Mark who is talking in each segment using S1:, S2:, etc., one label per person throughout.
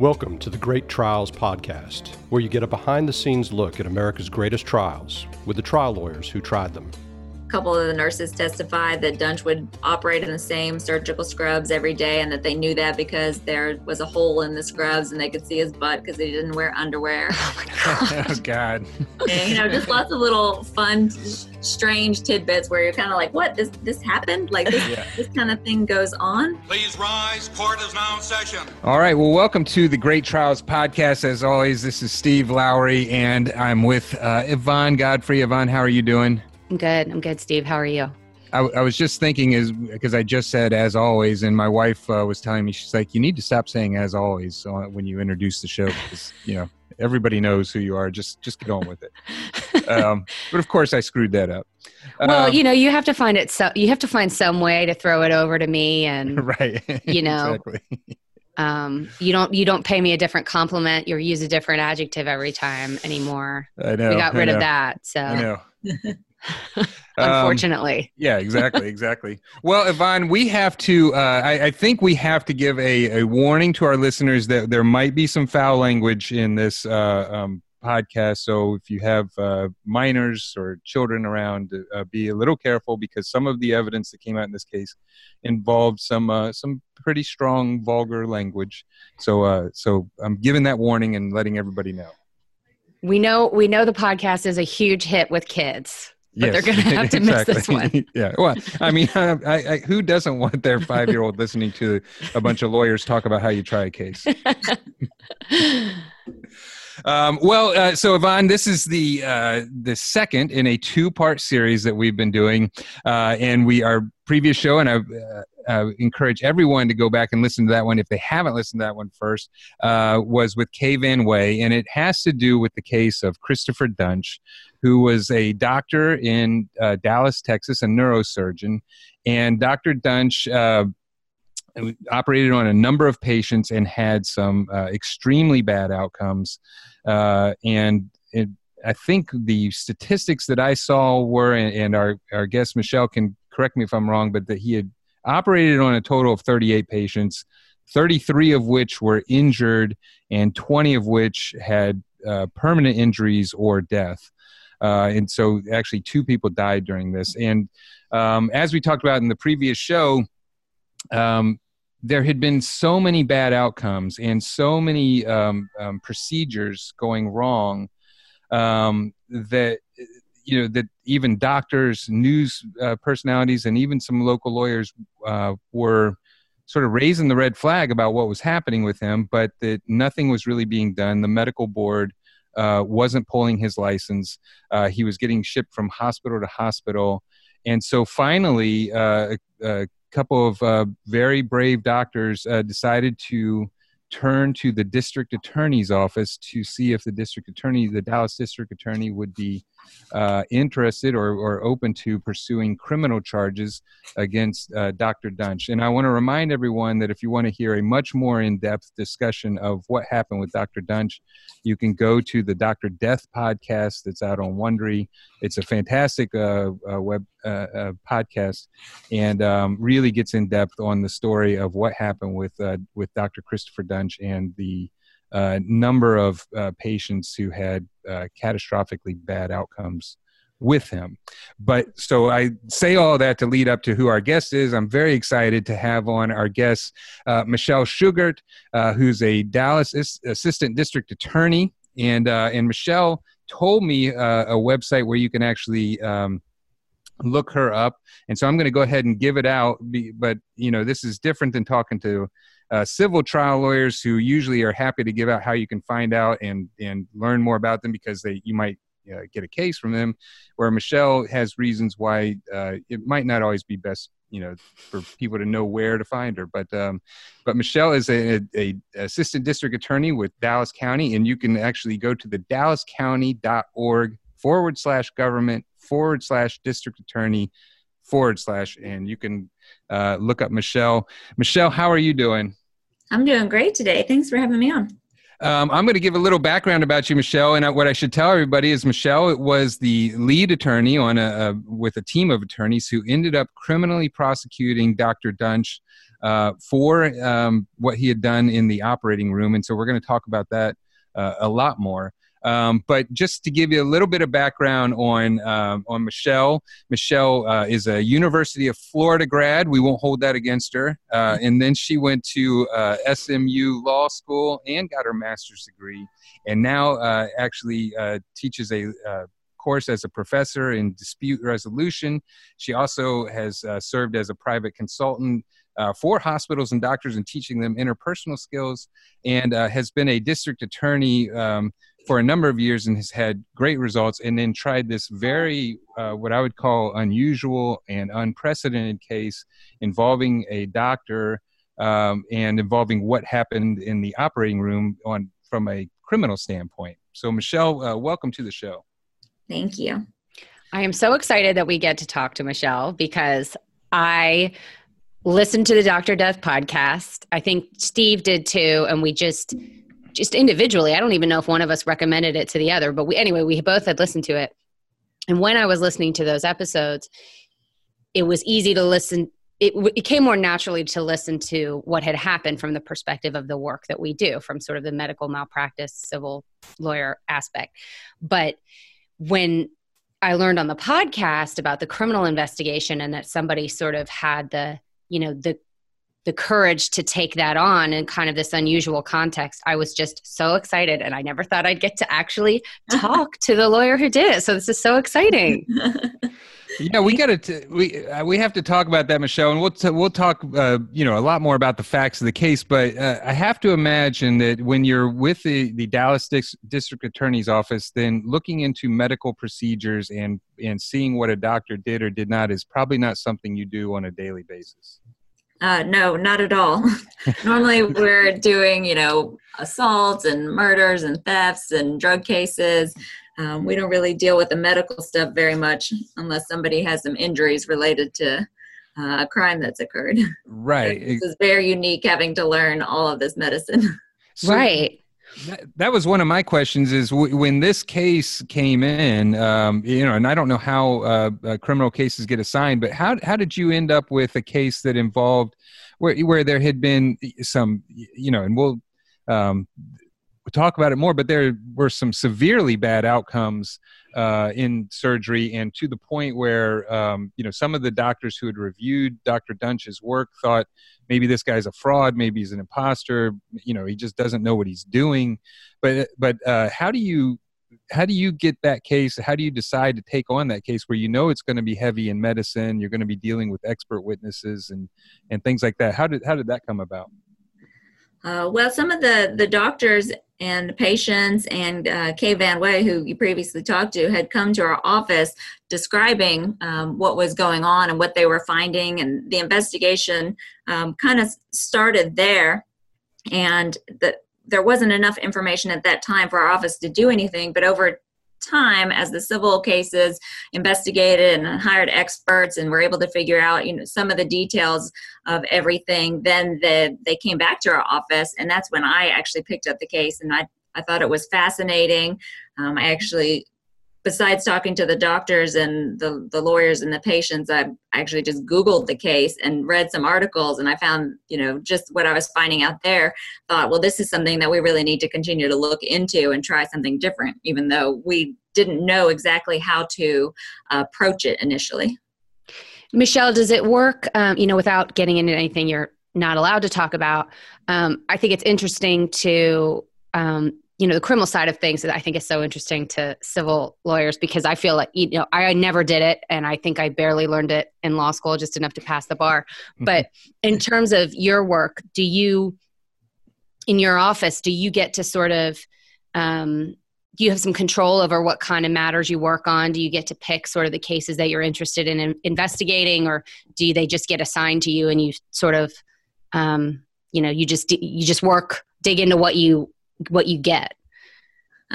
S1: Welcome to the Great Trials Podcast, where you get a behind the scenes look at America's greatest trials with the trial lawyers who tried them.
S2: A couple of the nurses testified that Duntsch would operate in the same surgical scrubs every day and that they knew that because there was a hole in the scrubs and they could see his butt because he didn't wear underwear.
S3: oh my God.
S2: Oh and, you know, just lots of little fun, strange tidbits where you're kind of like, what, this this happened? Like this,
S3: Yeah.
S2: this kind of thing goes on.
S4: Please rise. Court is now in session.
S3: All right. Well, welcome to the Great Trials Podcast. As always, this is Steve Lowry, and I'm with uh, Yvonne Godfrey. Yvonne, how are you doing?
S5: I'm good. I'm good, Steve. How are you?
S3: I, I was just thinking, is because I just said as always, and my wife uh, was telling me, she's like, you need to stop saying as always uh, when you introduce the show because you know everybody knows who you are. Just just get on with it. Um, but of course, I screwed that up.
S5: well,
S3: Um,
S5: you know, you have to find it. So you have to find some way to throw it over to me, and
S3: right.
S5: you know,
S3: exactly.
S5: um, you don't you don't pay me a different compliment. You use a different adjective every time anymore.
S3: I know.
S5: we got rid of that.
S3: So I
S5: So
S3: Um,
S5: unfortunately,
S3: Yeah, exactly, exactly. Well, Yvonne, we have to. Uh, I, I think we have to give a, a warning to our listeners that there might be some foul language in this uh, um, podcast. So if you have uh, minors or children around, uh, be a little careful because some of the evidence that came out in this case involved some uh, some pretty strong vulgar language. So uh, so I'm giving that warning and letting everybody know.
S5: we know we know the podcast is a huge hit with kids. But they're gonna have to miss this one.
S3: yeah. Well, I mean, I, I, who doesn't want their five-year-old listening to a bunch of lawyers talk about how you try a case? Um, well, uh, so Yvonne, this is the uh, the second in a two-part series that we've been doing, uh, and we our previous show, and I uh, uh, encourage everyone to go back and listen to that one if they haven't listened to that one first. Uh, was with Kay Van Wey, and it has to do with the case of Christopher Duntsch, who was a doctor in uh, Dallas, Texas, a neurosurgeon, and Dr. Duntsch. Uh, operated on a number of patients and had some uh, extremely bad outcomes uh, and it, I think the statistics that I saw were, and, our, our guest Michelle can correct me if I'm wrong, but that he had operated on a total of 38 patients, 33 of which were injured, and 20 of which had uh, permanent injuries or death. Uh, and so, actually, two people died during this. And um, as we talked about in the previous show, um, there had been so many bad outcomes and so many um, um, procedures going wrong um, that you know that even doctors, news uh, personalities, and even some local lawyers uh, were sort of raising the red flag about what was happening with him, but that nothing was really being done. The medical board uh, wasn't pulling his license. Uh, he was getting shipped from hospital to hospital, and so finally, uh, a, a couple of uh, very brave doctors uh, decided to turn to the district attorney's office to see if the district attorney, the Dallas district attorney, would be uh, interested or, or open to pursuing criminal charges against uh, Dr. Duntsch. And I want to remind everyone that if you want to hear a much more in depth discussion of what happened with Dr. Duntsch, you can go to the Dr. Death podcast that's out on Wondery. It's a fantastic uh, uh, web uh, uh, podcast and um, really gets in depth on the story of what happened with with Dr. Christopher Duntsch and the uh, number of uh, patients who had uh, catastrophically bad outcomes with him. But so I say all that to lead up to who our guest is. I'm very excited to have on our guest, uh, Michelle Shughart, uh, who's a Dallas As- Assistant District Attorney. And, uh, and Michelle told me uh, a website where you can actually um, look her up. And so I'm going to go ahead and give it out. But, you know, this is different than talking to uh, civil trial lawyers who usually are happy to give out how you can find out and and learn more about them because they you might uh, get a case from them. Where Michelle has reasons why uh, it might not always be best, you know, for people to know where to find her. But um, but Michelle is a, a, a assistant district attorney with Dallas County, and you can actually go to the DallasCounty.org forward slash government forward slash district attorney forward slash, and you can uh, look up Michelle. Michelle, how are you doing?
S2: I'm doing great today. Thanks for having me on.
S3: Um, I'm going to give a little background about you, Michelle. And what I should tell everybody is Michelle was the lead attorney on a, a with a team of attorneys who ended up criminally prosecuting Dr. Duntsch uh, for um, what he had done in the operating room. And so we're going to talk about that uh, a lot more. Um, but just to give you a little bit of background on um, on Michelle, Michelle uh, is a University of Florida grad. We won't hold that against her. Uh, and then she went to uh, SMU Law School and got her master's degree, and now uh, actually uh, teaches a uh, course as a professor in dispute resolution. She also has served as a private consultant. Uh, for hospitals and doctors and teaching them interpersonal skills, and uh, has been a district attorney um, for a number of years and has had great results and then tried this very uh, what i would call unusual and unprecedented case involving a doctor um, and involving what happened in the operating room on from a criminal standpoint. So michelle uh, welcome to the show.
S2: Thank you.
S5: I am so excited that we get to talk to michelle because i listened to the dr death podcast. I think steve did too and we just just individually. I don't even know if one of us recommended it to the other, but we anyway, we both had listened to it. And when I was listening to those episodes, it was easy to listen. It, it came more naturally to listen to what had happened from the perspective of the work that we do, from sort of the medical malpractice, civil lawyer aspect. But when I learned on the podcast about the criminal investigation and that somebody sort of had the, you know, the the courage to take that on in kind of this unusual context i was just so excited and i never thought i'd get to actually talk to the lawyer who did it. So this is so exciting.
S3: Yeah we got to we uh, we have to talk about that michelle and we'll t- we'll talk uh, you know a lot more about the facts of the case but uh, i have to imagine that when you're with the the dallas Dis- district attorney's office then looking into medical procedures and and seeing what a doctor did or did not is probably not something you do on a daily basis
S2: uh, no, not at all. Normally, we're doing, you know, assaults and murders and thefts and drug cases. Um, we don't really deal with the medical stuff very much unless somebody has some injuries related to uh, a crime that's occurred.
S3: Right.
S2: this is very unique having to learn all of this medicine.
S5: So, right.
S3: That, that, was one of my questions. Is w- when this case came in, um, you know, and I don't know how uh, uh, criminal cases get assigned, but how how did you end up with a case that involved where where there had been some, you know, and we'll um, talk about it more, but there were some severely bad outcomes uh, in surgery, and to the point where um, you know some of the doctors who had reviewed Dr. Duntsch's work thought maybe this guy's a fraud, maybe he's an imposter, you know, he just doesn't know what he's doing. But but uh, how do you how do you get that case? How do you decide to take on that case where you know it's going to be heavy in medicine? You're going to be dealing with expert witnesses and and things like that. How did how did that come about?
S2: Uh, well, some of the the doctors and patients and uh, Kay Van Wey, who you previously talked to, had come to our office describing um, what was going on and what they were finding, and the investigation um, kind of started there. And the, there wasn't enough information at that time for our office to do anything, but over time as the civil cases investigated and hired experts and were able to figure out you know some of the details of everything then the, they came back to our office and that's when i actually picked up the case and i, I thought it was fascinating. Um, i actually besides talking to the doctors and the, the lawyers and the patients i actually just googled the case and read some articles and i found you know just what i was finding out there thought well this is something that we really need to continue to look into and try something different even though we didn't know exactly how to uh, approach it initially.
S5: Michelle does it work um, you know without getting into anything you're not allowed to talk about? Um, i think it's interesting to um, you know the criminal side of things that i think is so interesting to civil lawyers because i feel like you know i never did it and i think i barely learned it in law school just enough to pass the bar mm-hmm. but in terms of your work do you in your office do you get to sort of um, do you have some control over what kind of matters you work on do you get to pick sort of the cases that you're interested in, in investigating or do they just get assigned to you and you sort of um, you know you just you just work dig into what you what you get?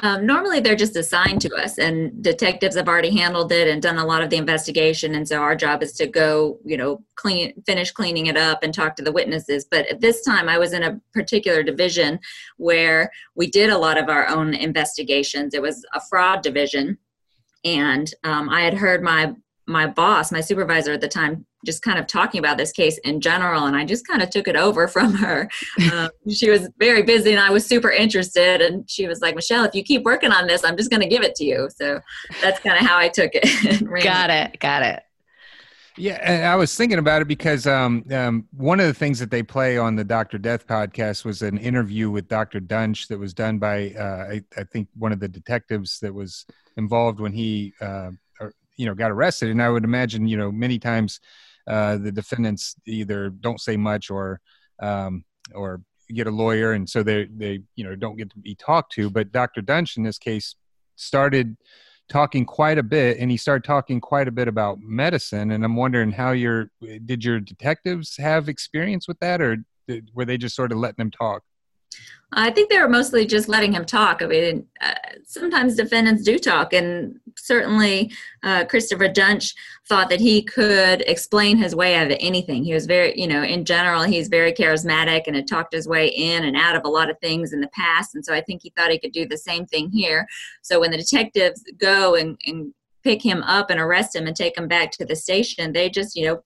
S2: Um, normally, they're just assigned to us, and detectives have already handled it and done a lot of the investigation. And so our job is to go, you know, clean, finish cleaning it up, and talk to the witnesses. But at this time, I was in a particular division where we did a lot of our own investigations. It was a fraud division, and um, I had heard my my boss, my supervisor at the time, just kind of talking about this case in general, and I just kind of took it over from her. Um, she was very busy, and I was super interested. And she was like, "Michelle, if you keep working on this, I'm just going to give it to you." So that's kind of how I took it.
S5: got it. Got it.
S3: Yeah, And I was thinking about it because um, um, one of the things that they play on the Doctor Death podcast was an interview with Doctor Duntsch that was done by uh, I, I, think one of the detectives that was involved when he uh, or, you know got arrested. And I would imagine you know many times uh, the defendants either don't say much or um, or get a lawyer, and so they they you know don't get to be talked to. But Doctor Duntsch in this case started talking quite a bit and he started talking quite a bit about medicine. And i'm wondering how your did your detectives have experience with that or did, were they just sort of letting them talk
S2: I think they were mostly just letting him talk. I mean, uh, sometimes defendants do talk, and certainly uh, Christopher Duntsch thought that he could explain his way out of anything. He was very, you know, in general, he's very charismatic and had talked his way in and out of a lot of things in the past. And so I think he thought he could do the same thing here. So when the detectives go and, and pick him up and arrest him and take him back to the station, they just, you know,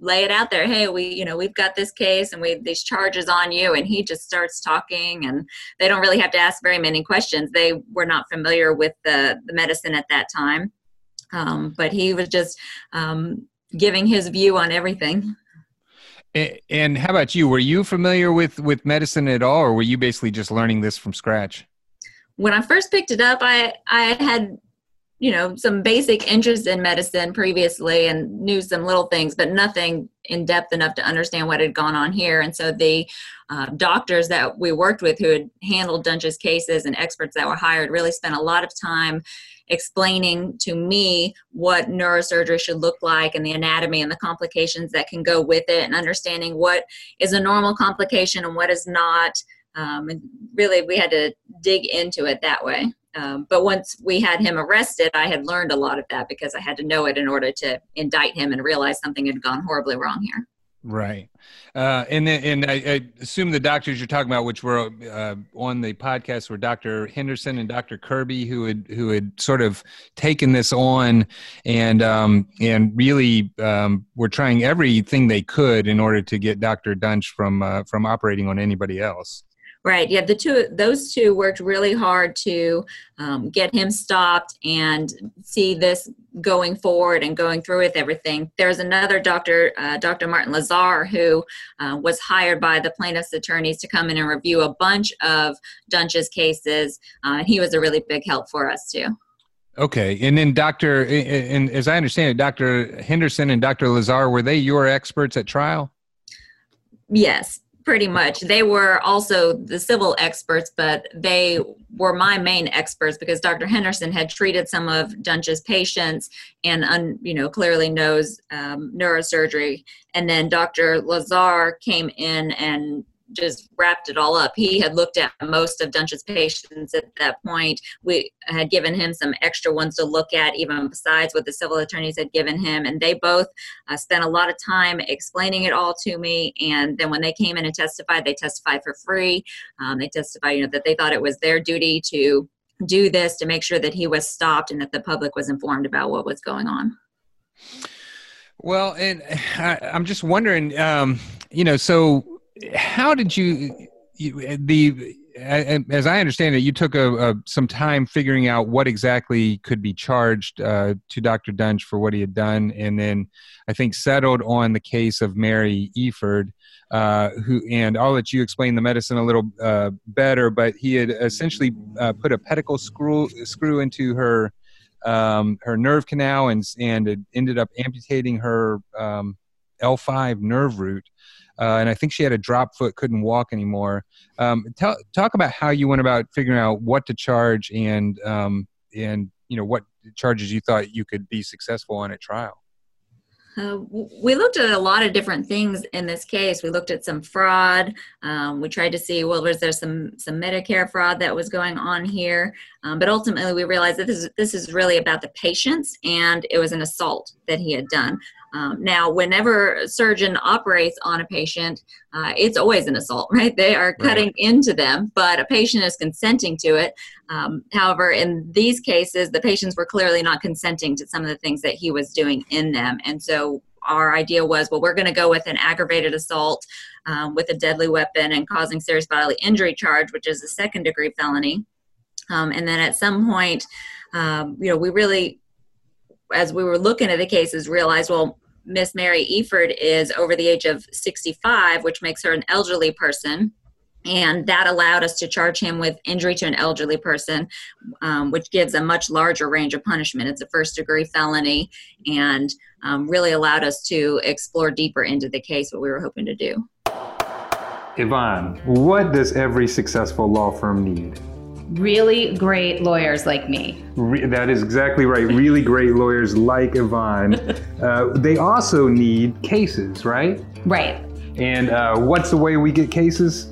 S2: lay it out there hey we you know we've got this case and we these charges on you and he just starts talking and they don't really have to ask very many questions. They were not familiar with the the medicine at that time. Um, but he was just um, giving his view on everything.
S3: And how about you? Were you familiar with with medicine at all or were you basically just learning this from scratch?
S2: When i first picked it up i i had you know some basic interest in medicine previously and knew some little things but nothing in depth enough to understand what had gone on here. And so the uh, doctors that we worked with who had handled Duntsch's cases and experts that were hired really spent a lot of time explaining to me what neurosurgery should look like and the anatomy and the complications that can go with it and understanding what is a normal complication and what is not. Um, and really we had to dig into it that way um, but once we had him arrested, I had learned a lot of that because I had to know it in order to indict him and realize something had gone horribly wrong here.
S3: Right, uh, and then, and I, I, assume the doctors you're talking about, which were uh, on the podcast, were Dr. Henderson and Dr. Kirby, who had who had sort of taken this on and um, and really um, were trying everything they could in order to get Dr. Duntsch from uh, from operating on anybody else.
S2: Right. Yeah. The two, those two worked really hard to um, get him stopped and see this going forward and going through with everything. There's another doctor, uh, Dr. Martin Lazar, who uh, was hired by the plaintiff's attorneys to come in and review a bunch of Duntsch's cases. Uh, he was a really big help for us too.
S3: Okay, and then Dr. and as I understand it, Dr. Henderson and Dr. Lazar were they your experts at trial?
S2: Yes, pretty much. They were also the civil experts but they were my main experts because dr henderson had treated some of Duntsch's patients and un, you know clearly knows um, neurosurgery. And then dr lazar came in and just wrapped it all up. He had looked at most of Duntsch's patients at that point. We had given him some extra ones to look at, even besides what the civil attorneys had given him. And they both uh, spent a lot of time explaining it all to me. And then when they came in and testified, they testified for free. Um, they testified, you know, that they thought it was their duty to do this to make sure that he was stopped and that the public was informed about what was going on.
S3: Well, and I, am just wondering, um, you know, so how did you, you the as I understand it, you took a, a, some time figuring out what exactly could be charged uh, to Dr. Duntsch for what he had done, and then I think settled on the case of Mary Efurd, uh, who and I'll let you explain the medicine a little uh, better. But he had essentially uh, put a pedicle screw screw into her um, her nerve canal and and it ended up amputating her um, L5 nerve root uh, and I think she had a drop foot, couldn't walk anymore. Um, tell, talk about how you went about figuring out what to charge and um, and you know what charges you thought you could be successful on at trial.
S2: Uh, we looked at a lot of different things in this case. We looked at some fraud. Um, we tried to see, well, was there some some Medicare fraud that was going on here? Um, but ultimately, we realized that this is this is really about the patients, and it was an assault that he had done. Um, now, whenever a surgeon operates on a patient, uh, it's always an assault, right? They are cutting right. into them, but a patient is consenting to it. Um, however, in these cases, the patients were clearly not consenting to some of the things that he was doing in them. And so our idea was, well, we're going to go with an aggravated assault um, with a deadly weapon and causing serious bodily injury charge, which is a second degree felony. Um, and then at some point, um, you know, we really, as we were looking at the cases, realized, well, Miss Mary Efurd is over the age of 65, which makes her an elderly person and that allowed us to charge him with injury to an elderly person, um, which gives a much larger range of punishment. It's a first degree felony and um, really allowed us to explore deeper into the case, what we were hoping to do.
S3: Yvonne, what does every successful law firm need?
S5: Really great lawyers like me.
S3: Re- that is exactly right. Really great lawyers like Yvonne. Uh, they also need cases, right?
S5: Right.
S3: And uh, what's the way we get cases?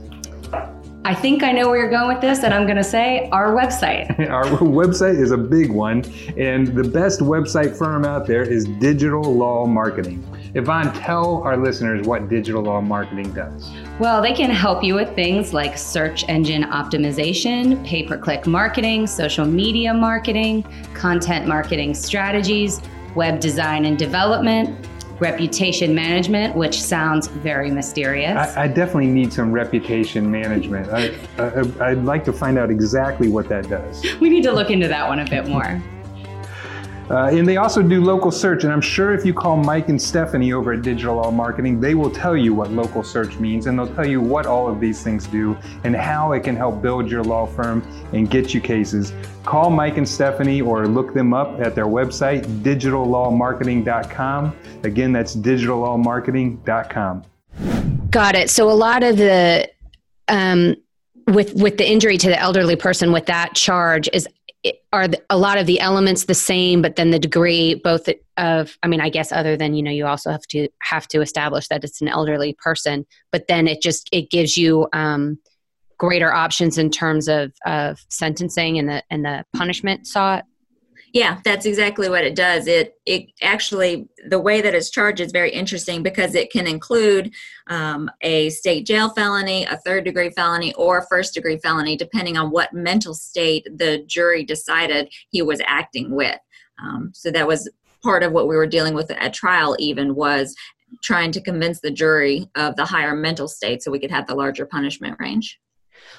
S5: I think I know where you're going with this, and I'm going to say our website.
S3: Our website is a big one, and the best website firm out there is Digital Law Marketing. Yvonne, tell our listeners what Digital Law Marketing does.
S5: Well, they can help you with things like search engine optimization, pay per click marketing, social media marketing, content marketing strategies, web design and development reputation management, which sounds very mysterious.
S3: I, I definitely need some reputation management. I, I, I'd like to find out exactly what that does.
S5: We need to look into that one a bit more.
S3: Uh, and they also do local search. And I'm sure if you call Mike and Stephanie over at Digital Law Marketing, they will tell you what local search means and they'll tell you what all of these things do and how it can help build your law firm and get you cases. Call Mike and Stephanie or look them up at their website, digitallawmarketing.com. Again, that's digitallawmarketing.com.
S5: Got it. So a lot of the um, with with the injury to the elderly person with that charge is are a lot of the elements the same but then the degree both of i mean i guess other than you know you also have to have to establish that it's an elderly person but then it just it gives you um, greater options in terms of of sentencing and the and the punishment sought
S2: yeah, that's exactly what it does. It it actually the way that it's charged is very interesting because it can include um, a state jail felony, a third degree felony, or a first degree felony, depending on what mental state the jury decided he was acting with. Um, so that was part of what we were dealing with at trial. Even was trying to convince the jury of the higher mental state so we could have the larger punishment range.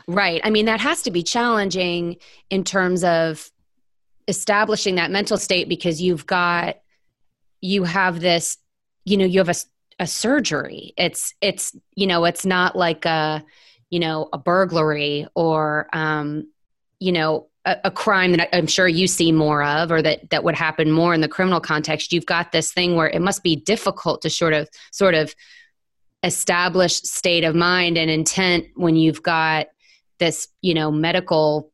S5: Right. I mean, that has to be challenging in terms of establishing that mental state because you've got you have this you know you have a, a surgery. It's it's you know it's not like a you know a burglary or um you know a, a crime that i'm sure you see more of or that that would happen more in the criminal context. You've got this thing where it must be difficult to sort of sort of establish state of mind and intent when you've got this you know medical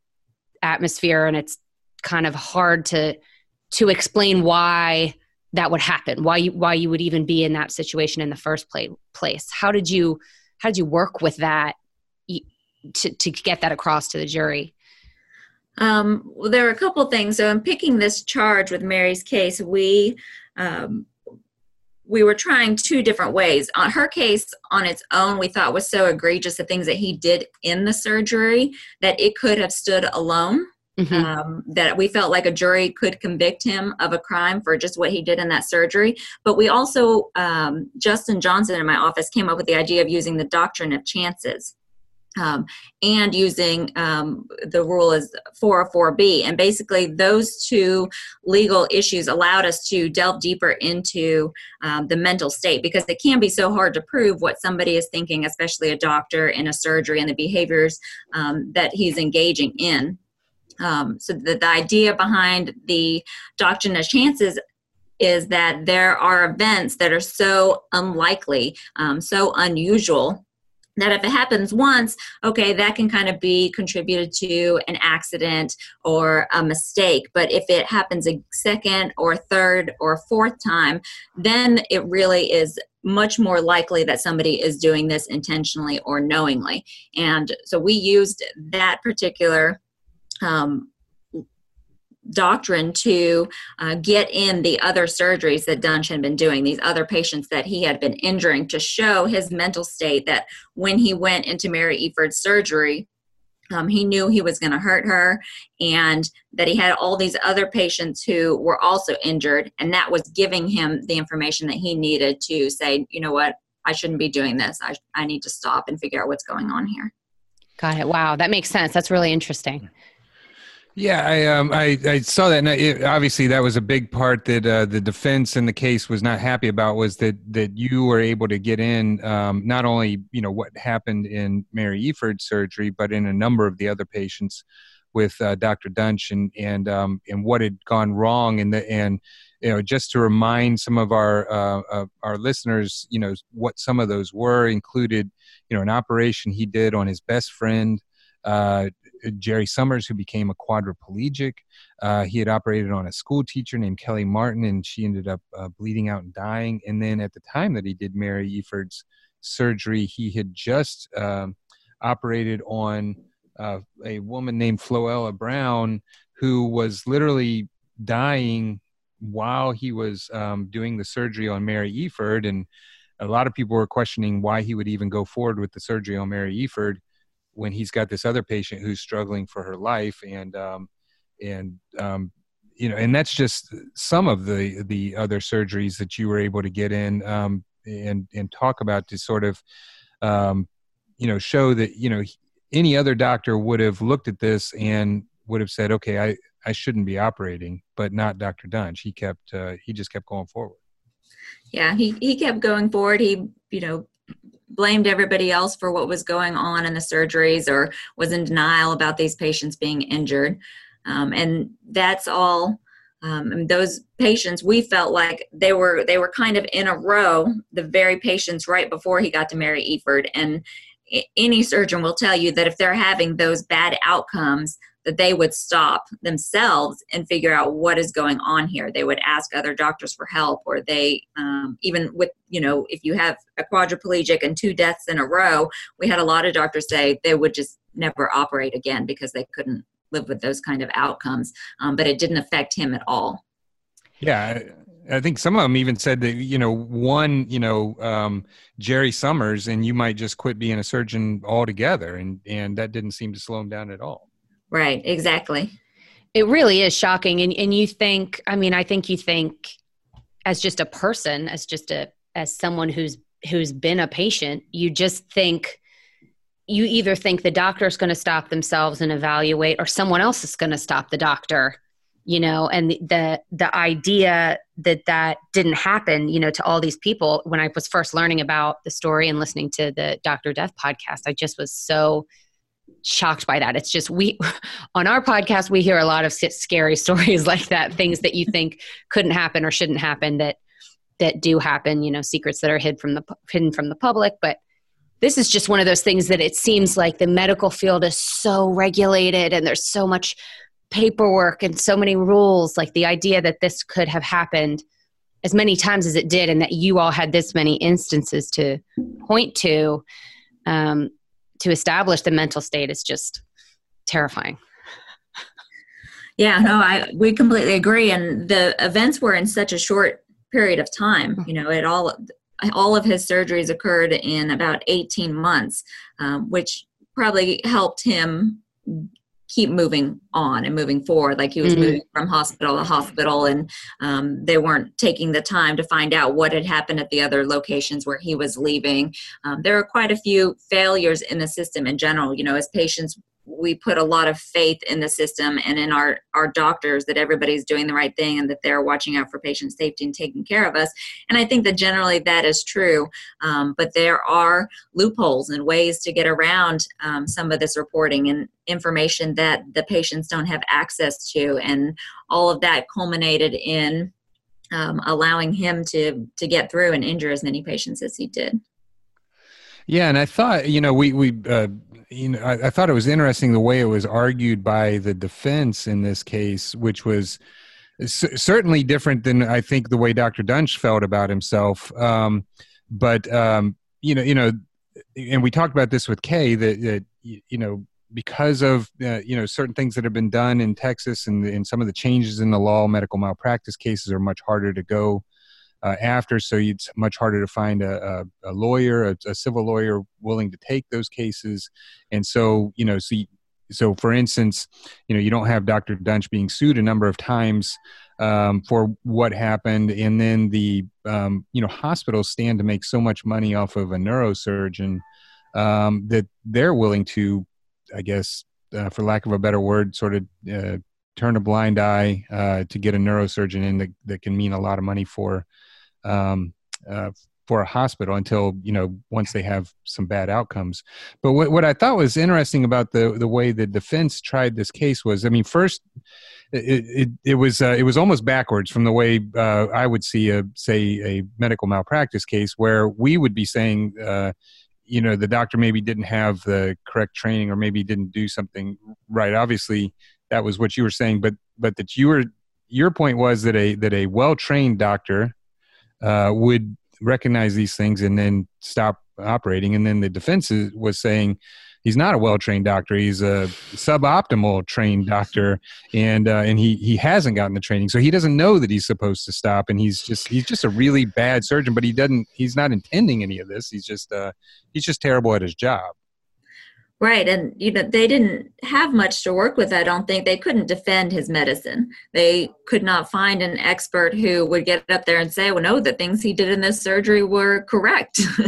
S5: atmosphere and it's kind of hard to to explain why that would happen why you why you would even be in that situation in the first place. How did you how did you work with that to, to get that across to the jury?
S2: Um, well, there are a couple things. So in picking this charge with mary's case we um, we were trying two different ways. On her case on its own we thought was so egregious the things that he did in the surgery that it could have stood alone Mm-hmm. Um, that we felt like a jury could convict him of a crime for just what he did in that surgery. But we also, um, Justin Johnson in my office came up with the idea of using the doctrine of chances. Um, and using um, the rule as 404B. And basically, those two legal issues allowed us to delve deeper into um, the mental state because it can be so hard to prove what somebody is thinking, especially a doctor in a surgery and the behaviors um, that he's engaging in. Um, so the, the idea behind the doctrine of chances is that there are events that are so unlikely, um, so unusual that if it happens once, okay, that can kind of be contributed to an accident or a mistake. But if it happens a second or third or fourth time, then it really is much more likely that somebody is doing this intentionally or knowingly. And so we used that particular um, doctrine to uh, get in the other surgeries that Duntsch had been doing, these other patients that he had been injuring, to show his mental state that when he went into Mary Efurd's surgery, um, he knew he was going to hurt her and that he had all these other patients who were also injured and that was giving him the information that he needed to say you know what? I shouldn't be doing this. I, I need to stop and figure out what's going on here.
S5: Got it. Wow. That makes sense. That's really interesting
S3: yeah, I um I, I saw that. And it, obviously, that was a big part that uh, the defense in the case was not happy about was that that you were able to get in um, not only you know what happened in Mary Efurd's surgery, but in a number of the other patients with uh, Dr. Duntsch and and um, and what had gone wrong and the and you know just to remind some of our uh, our listeners, you know what some of those were included, you know an operation he did on his best friend. Uh, Jerry Summers, who became a quadriplegic. Uh, he had operated on a school teacher named Kelly Martin, and she ended up uh, bleeding out and dying. And then at the time that he did Mary Efurd's surgery, he had just um, operated on uh, a woman named Floella Brown, who was literally dying while he was um, doing the surgery on Mary Efurd. And a lot of people were questioning why he would even go forward with the surgery on Mary Efurd when he's got this other patient who's struggling for her life and um, and um, you know and that's just some of the the other surgeries that you were able to get in um, and and talk about to sort of um, you know show that you know any other doctor would have looked at this and would have said okay i i shouldn't be operating but not dr duntsch he kept uh, he just kept going forward.
S2: Yeah he, he kept going forward. He you know blamed everybody else for what was going on in the surgeries or was in denial about these patients being injured. Um, and that's all. Um, those patients, we felt like they were they were kind of in a row. The very patients right before he got to Mary Efurd, and any surgeon will tell you that if they're having those bad outcomes, that they would stop themselves and figure out what is going on here. They would ask other doctors for help, or they, um, even with, you know, if you have a quadriplegic and two deaths in a row, we had a lot of doctors say they would just never operate again because they couldn't live with those kind of outcomes. Um, but it didn't affect him at all.
S3: Yeah. I think some of them even said that you know one you know um, Jerry Summers and you might just quit being a surgeon altogether, and and that didn't seem to slow him down at all.
S2: Right, exactly.
S5: It really is shocking. And, and you think, I mean, I think you think as just a person, as just a, as someone who's, who's been a patient, you just think, you either think the doctor is going to stop themselves and evaluate or someone else is going to stop the doctor you know and the the idea that that didn't happen you know to all these people when i was first learning about the story and listening to the dr death podcast i just was so shocked by that. It's just we on our podcast we hear a lot of scary stories like that, things that you think couldn't happen or shouldn't happen that that do happen, you know, secrets that are hid from the hidden from the public, but this is just one of those things that it seems like the medical field is so regulated and there's so much paperwork and so many rules like the idea that this could have happened as many times as it did and that you all had this many instances to point to um, to establish the mental state is just terrifying.
S2: Yeah, no, I we completely agree. And the events were in such a short period of time. You know, it all all of his surgeries occurred in about 18 months, um, which probably helped him keep moving on and moving forward. Like he was mm-hmm. moving from hospital to hospital, and um, they weren't taking the time to find out what had happened at the other locations where he was leaving. Um, there are quite a few failures in the system in general. You know, as patients we put a lot of faith in the system and in our our doctors that everybody's doing the right thing and that they're watching out for patient safety and taking care of us. And i think that generally that is true um, but there are loopholes and ways to get around um, some of this reporting and information that the patients don't have access to. And all of that culminated in um, allowing him to to get through and injure as many patients as he did.
S3: Yeah, and I thought, you know, we we uh, you know, I, I, thought it was interesting the way it was argued by the defense in this case, which was c- certainly different than I think the way Dr. Duntsch felt about himself. Um, but um, you know, you know, and we talked about this with Kay that, that you know because of uh, you know certain things that have been done in Texas and, and some of the changes in the law, medical malpractice cases are much harder to go uh, after, so it's much harder to find a, a, a lawyer, a, a, civil lawyer willing to take those cases. And so, you know, so you, so for instance, you know, you don't have Dr. Duntsch being sued a number of times um, for what happened, and then the um, you know hospitals stand to make so much money off of a neurosurgeon um, that they're willing to, I guess, uh, for lack of a better word, sort of uh, turn a blind eye uh, to get a neurosurgeon in that, that can mean a lot of money for um, uh, for a hospital until you know once they have some bad outcomes. But what what I thought was interesting about the the way the defense tried this case was, I mean, first it it, it was uh, it was almost backwards from the way uh, I would see a say a medical malpractice case where we would be saying. Uh, you know the doctor maybe didn't have the correct training or maybe didn't do something right obviously that was what you were saying but but that you were your point was that a that a well trained doctor uh, would recognize these things and then stop operating. And then the defense was saying he's not a well trained doctor; he's a suboptimal trained doctor, and uh, and he he hasn't gotten the training, so he doesn't know that he's supposed to stop. And he's just he's just a really bad surgeon, but he doesn't he's not intending any of this. He's just uh, he's just terrible at his job.
S2: Right, and you know they didn't have much to work with. I don't think they couldn't defend his medicine. They could not find an expert who would get up there and say, "Well, no, the things he did in this surgery were correct."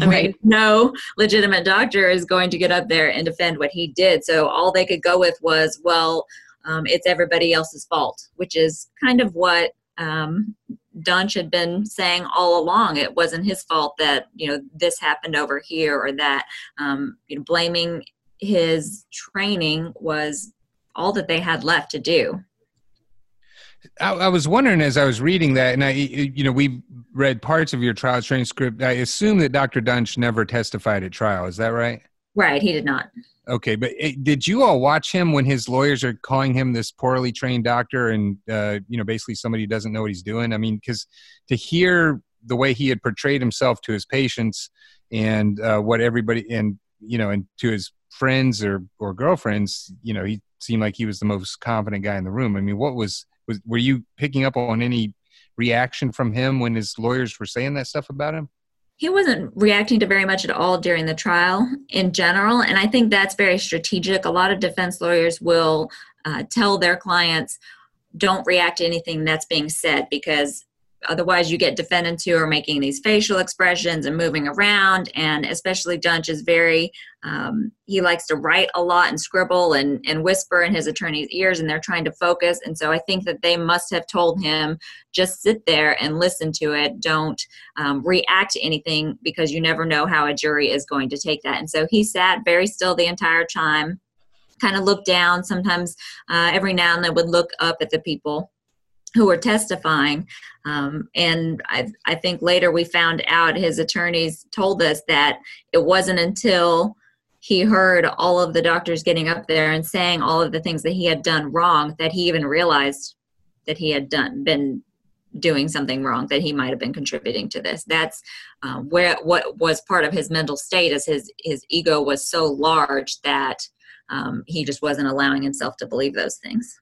S2: I right. mean, no legitimate doctor is going to get up there and defend what he did. So all they could go with was, "Well, um, it's everybody else's fault," which is kind of what um, Duntsch had been saying all along it wasn't his fault that you know this happened over here or that um, you know blaming his training was all that they had left to do.
S3: I, I, was wondering as I was reading that, and I, you know, we read parts of your trial transcript. I assume that Dr. Duntsch never testified at trial. Is that right?
S2: Right, he did not.
S3: Okay, but eh, did you all watch him when his lawyers are calling him this poorly trained doctor and uh, you know basically somebody who doesn't know what he's doing? I mean, because to hear the way he had portrayed himself to his patients and uh, what everybody and you know and to his friends or or girlfriends, you know, he seemed like he was the most confident guy in the room. I mean, what was was were you picking up on any reaction from him when his lawyers were saying that stuff about him?
S2: He wasn't reacting to very much at all during the trial in general and i think that's very strategic. A lot of defense lawyers will uh, tell their clients don't react to anything that's being said because otherwise you get defendants who are making these facial expressions and moving around and especially Duntsch is very um, he likes to write a lot and scribble and, and whisper in his attorney's ears and they're trying to focus. And so i think that they must have told him just sit there and listen to it. Don't um, react to anything because you never know how a jury is going to take that. And so he sat very still the entire time kind of looked down. Sometimes uh, every now and then would look up at the people who were testifying. Um, and I, I think later we found out his attorneys told us that it wasn't until he heard all of the doctors getting up there and saying all of the things that he had done wrong that he even realized that he had done been doing something wrong that he might have been contributing to this that's um, where what was part of his mental state as his his ego was so large that um, he just wasn't allowing himself to believe those things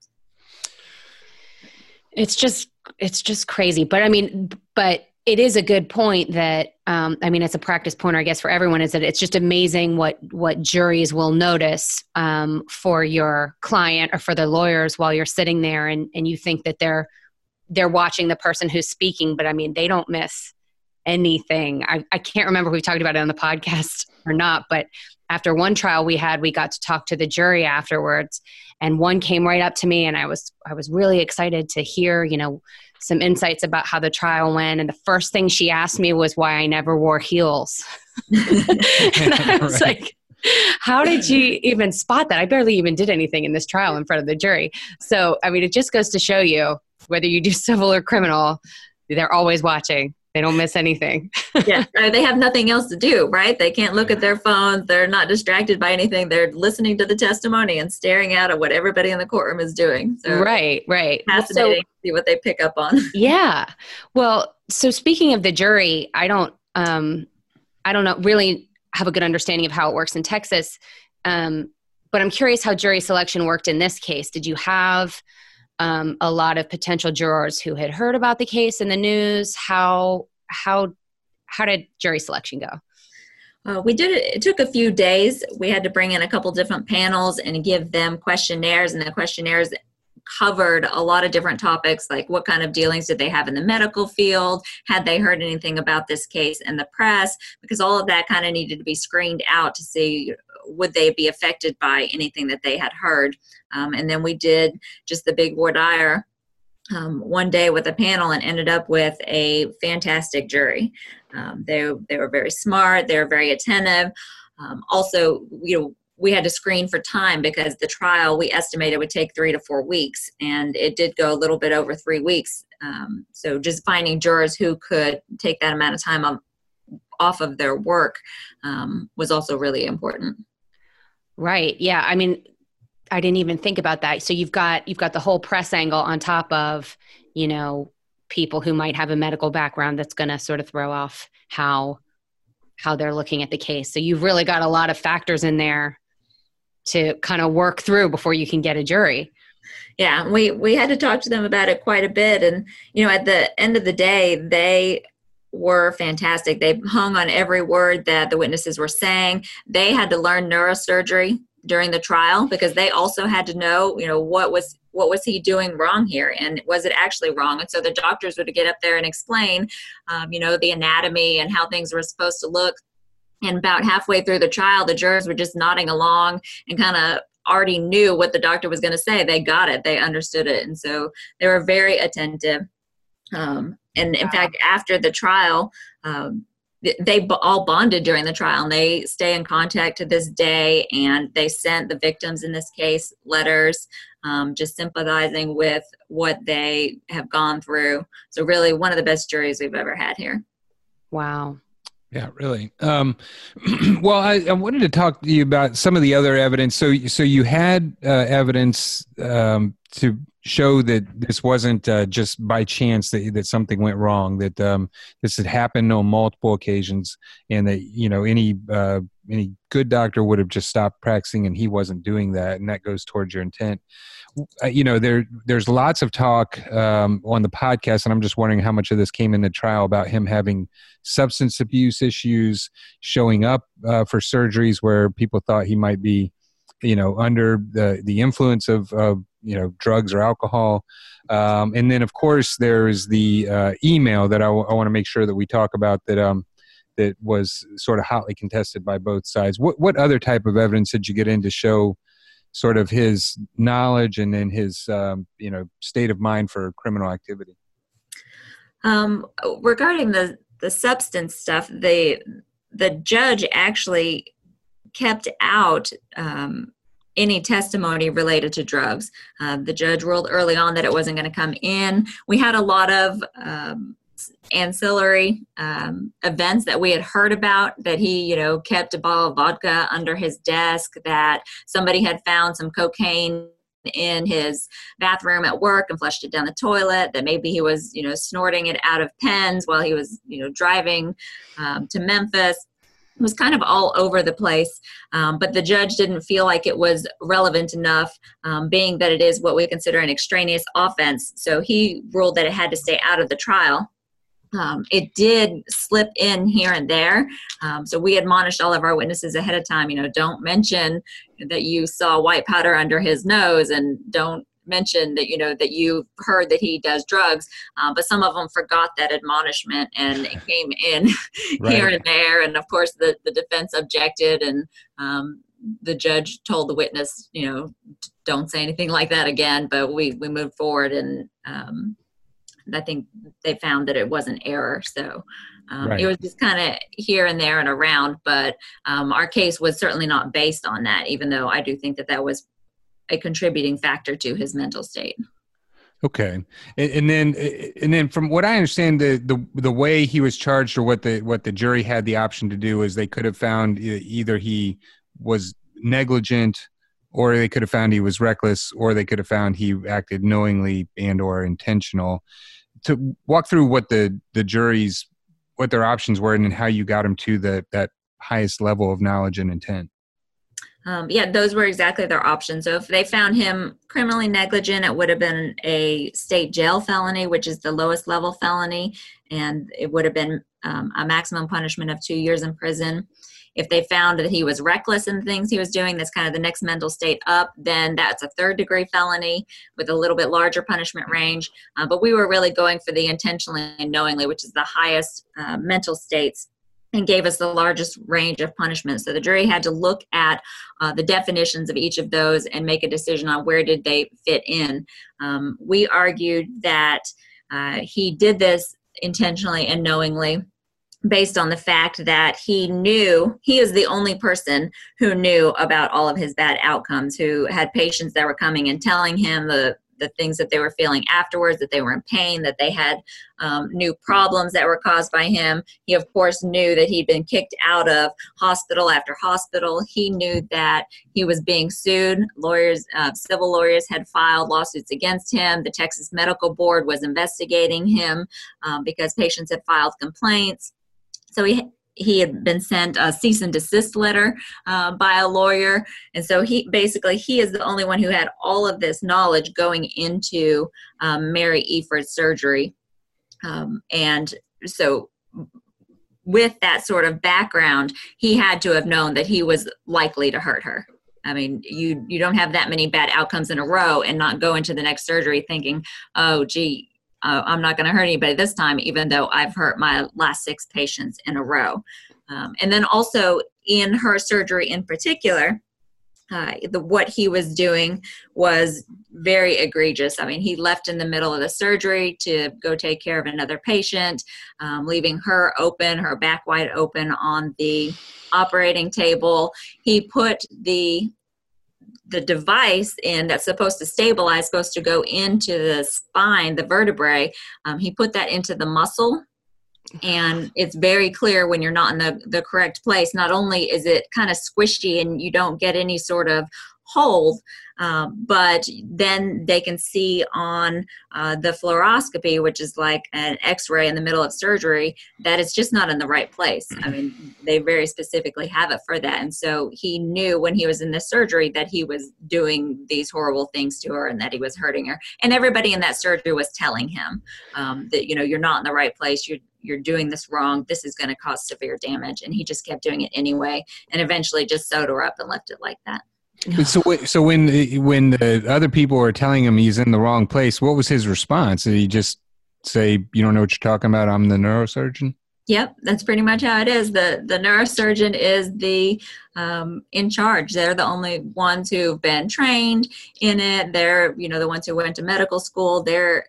S5: it's just it's just crazy. But I mean, but it is a good point that um, I mean, it's a practice pointer, I guess, for everyone. Is that it's just amazing what what juries will notice um, for your client or for the lawyers while you're sitting there, and and you think that they're they're watching the person who's speaking, but I mean, they don't miss anything. I, I can't remember if we talked about it on the podcast or not, but after one trial we had, we got to talk to the jury afterwards, and one came right up to me, and I was I was really excited to hear, you know, some insights about how the trial went. And the first thing she asked me was why I never wore heels, and I was right. like. How did you even spot that? I barely even did anything in this trial in front of the jury. So, I mean, it just goes to show you whether you do civil or criminal, they're always watching they don't miss anything.
S2: yeah, they have nothing else to do, right? They can't look at their phones. They're not distracted by anything. They're listening to the testimony and staring out at what everybody in the courtroom is doing.
S5: So right, right.
S2: Fascinating so, to see what they pick up on.
S5: yeah. Well, so speaking of the jury, I don't, um, I don't know, really have a good understanding of how it works in Texas. Um, but I'm curious how jury selection worked in this case. Did you have um, a lot of potential jurors who had heard about the case in the news. How how how did jury selection go?
S2: Uh, we did it. It took a few days. We had to bring in a couple different panels and give them questionnaires, and the questionnaires covered a lot of different topics like what kind of dealings did they have in the medical field had they heard anything about this case in the press because all of that kind of needed to be screened out to see would they be affected by anything that they had heard? Um, and then we did just the big voir dire um, one day with a panel and ended up with a fantastic jury. Um, they, they were very smart they were very attentive. Um, also you know we had to screen for time because the trial we estimated would take three to four weeks and it did go a little bit over three weeks. Um, so just finding jurors who could take that amount of time off of their work um, was also really important
S5: right. Yeah. I mean i didn't even think about that. So you've got you've got the whole press angle on top of you know people who might have a medical background that's going to sort of throw off how how they're looking at the case. So you've really got a lot of factors in there to kind of work through before you can get a jury.
S2: Yeah. We we had to talk to them about it quite a bit. And you know at the end of the day they were fantastic they hung on every word that the witnesses were saying they had to learn neurosurgery during the trial because they also had to know you know what was what was he doing wrong here and was it actually wrong and so the doctors would get up there and explain um, you know the anatomy and how things were supposed to look and about halfway through the trial, the jurors were just nodding along and kind of already knew what the doctor was going to say. They got it, they understood it. And so they were very attentive. Um, and in wow. fact, after the trial, um, they all bonded during the trial and they stay in contact to this day and they sent the victims in this case letters um, just sympathizing with what they have gone through so really one of the best juries we've ever had here
S5: wow
S3: yeah, really. Um, well, I, I, wanted to talk to you about some of the other evidence. So, so you had uh, evidence um, to show that this wasn't uh, just by chance that that something went wrong. That um, this had happened on multiple occasions, and that you know any uh, any good doctor would have just stopped practicing, and he wasn't doing that, and that goes towards your intent. Uh, you know there there's lots of talk um, on the podcast and i'm just wondering how much of this came in the trial about him having substance abuse issues showing up uh, for surgeries where people thought he might be you know under the the influence of, of you know drugs or alcohol. Um, and then of course there's the uh, email that I, w- I want to make sure that we talk about that um, that was sort of hotly contested by both sides. What what other type of evidence did you get in to show sort of his knowledge and then his um, you know state of mind for criminal activity?
S2: Um, regarding the the substance stuff the the judge actually kept out um, any testimony related to drugs. Uh, the judge ruled early on that it wasn't going to come in. We had a lot of um, ancillary um, events that we had heard about that he you know kept a bottle of vodka under his desk that somebody had found some cocaine in his bathroom at work and flushed it down the toilet that maybe he was you know snorting it out of pens while he was you know driving um, to memphis was kind of all over the place, um, but the judge didn't feel like it was relevant enough, um, being that it is what we consider an extraneous offense. So he ruled that it had to stay out of the trial. Um, it did slip in here and there. Um, so we admonished all of our witnesses ahead of time, you know, don't mention that you saw white powder under his nose and don't mention that, you know, that you heard that he does drugs. Uh, but some of them forgot that admonishment and it came in right. here and there. And of course, the, the defense objected and um, the judge told the witness, you know, don't say anything like that again. But we, we moved forward and, um, I think they found that it wasn't error. So um, right. it was just kind of here and there and around. But um, our case was certainly not based on that, even though I do think that that was a contributing factor to his mental state.
S3: Okay, and, and, then and then from what I understand, the, the the way he was charged, or what the what the jury had the option to do, is they could have found either he was negligent or they could have found he was reckless or they could have found he acted knowingly and or intentional. To walk through what the the jury's what their options were and how you got them to the that highest level of knowledge and intent
S2: um, yeah those were exactly their options so if they found him criminally negligent it would have been a state jail felony which is the lowest level felony and it would have been um, a maximum punishment of two years in prison If they found that he was reckless in the things he was doing, that's kind of the next mental state up, then that's a third degree felony with a little bit larger punishment range. Uh, but we were really going for the intentionally and knowingly, which is the highest uh, mental states and gave us the largest range of punishments. So the jury had to look at uh, the definitions of each of those and make a decision on where did they fit in. Um, we argued that uh, he did this intentionally and knowingly based on the fact that he knew he is the only person who knew about all of his bad outcomes who had patients that were coming and telling him the the things that they were feeling afterwards, that they were in pain, that they had um, new problems that were caused by him. He, of course, knew that he'd been kicked out of hospital after hospital. He knew that he was being sued. Lawyers, uh, civil lawyers had filed lawsuits against him. The Texas Medical Board was investigating him um, because patients had filed complaints. So he he had been sent a cease and desist letter uh, by a lawyer. And so he basically he is the only one who had all of this knowledge going into um, Mary Efurd's surgery. Um, and so with that sort of background he had to have known that he was likely to hurt her. I mean, you you don't have that many bad outcomes in a row and not go into the next surgery thinking, "Oh, gee, uh, I'm not going to hurt anybody this time, even though I've hurt my last six patients in a row. Um, and then also in her surgery in particular, uh, the what he was doing was very egregious. I mean, he left in the middle of the surgery to go take care of another patient, um, leaving her open, her back wide open on the operating table. He put the the device in that's supposed to stabilize supposed to go into the spine the vertebrae. Um, he put that into the muscle. And it's very clear when you're not in the, the correct place not only is it kind of squishy and you don't get any sort of hold um, but then they can see on uh, the fluoroscopy, which is like an x ray in the middle of surgery, that it's just not in the right place. I mean, they very specifically have it for that. And so he knew when he was in this surgery that he was doing these horrible things to her and that he was hurting her. And everybody in that surgery was telling him um, that, you know, you're not in the right place. You're, you're doing this wrong. This is going to cause severe damage. And he just kept doing it anyway and eventually just sewed her up and left it like that.
S3: So, so when when the other people were telling him he's in the wrong place, what was his response? Did he just say, "You don't know what you're talking about"? I'm the neurosurgeon.
S2: Yep, that's pretty much how it is. the The neurosurgeon is the um, in charge. They're the only ones who've been trained in it. They're you know the ones who went to medical school. They're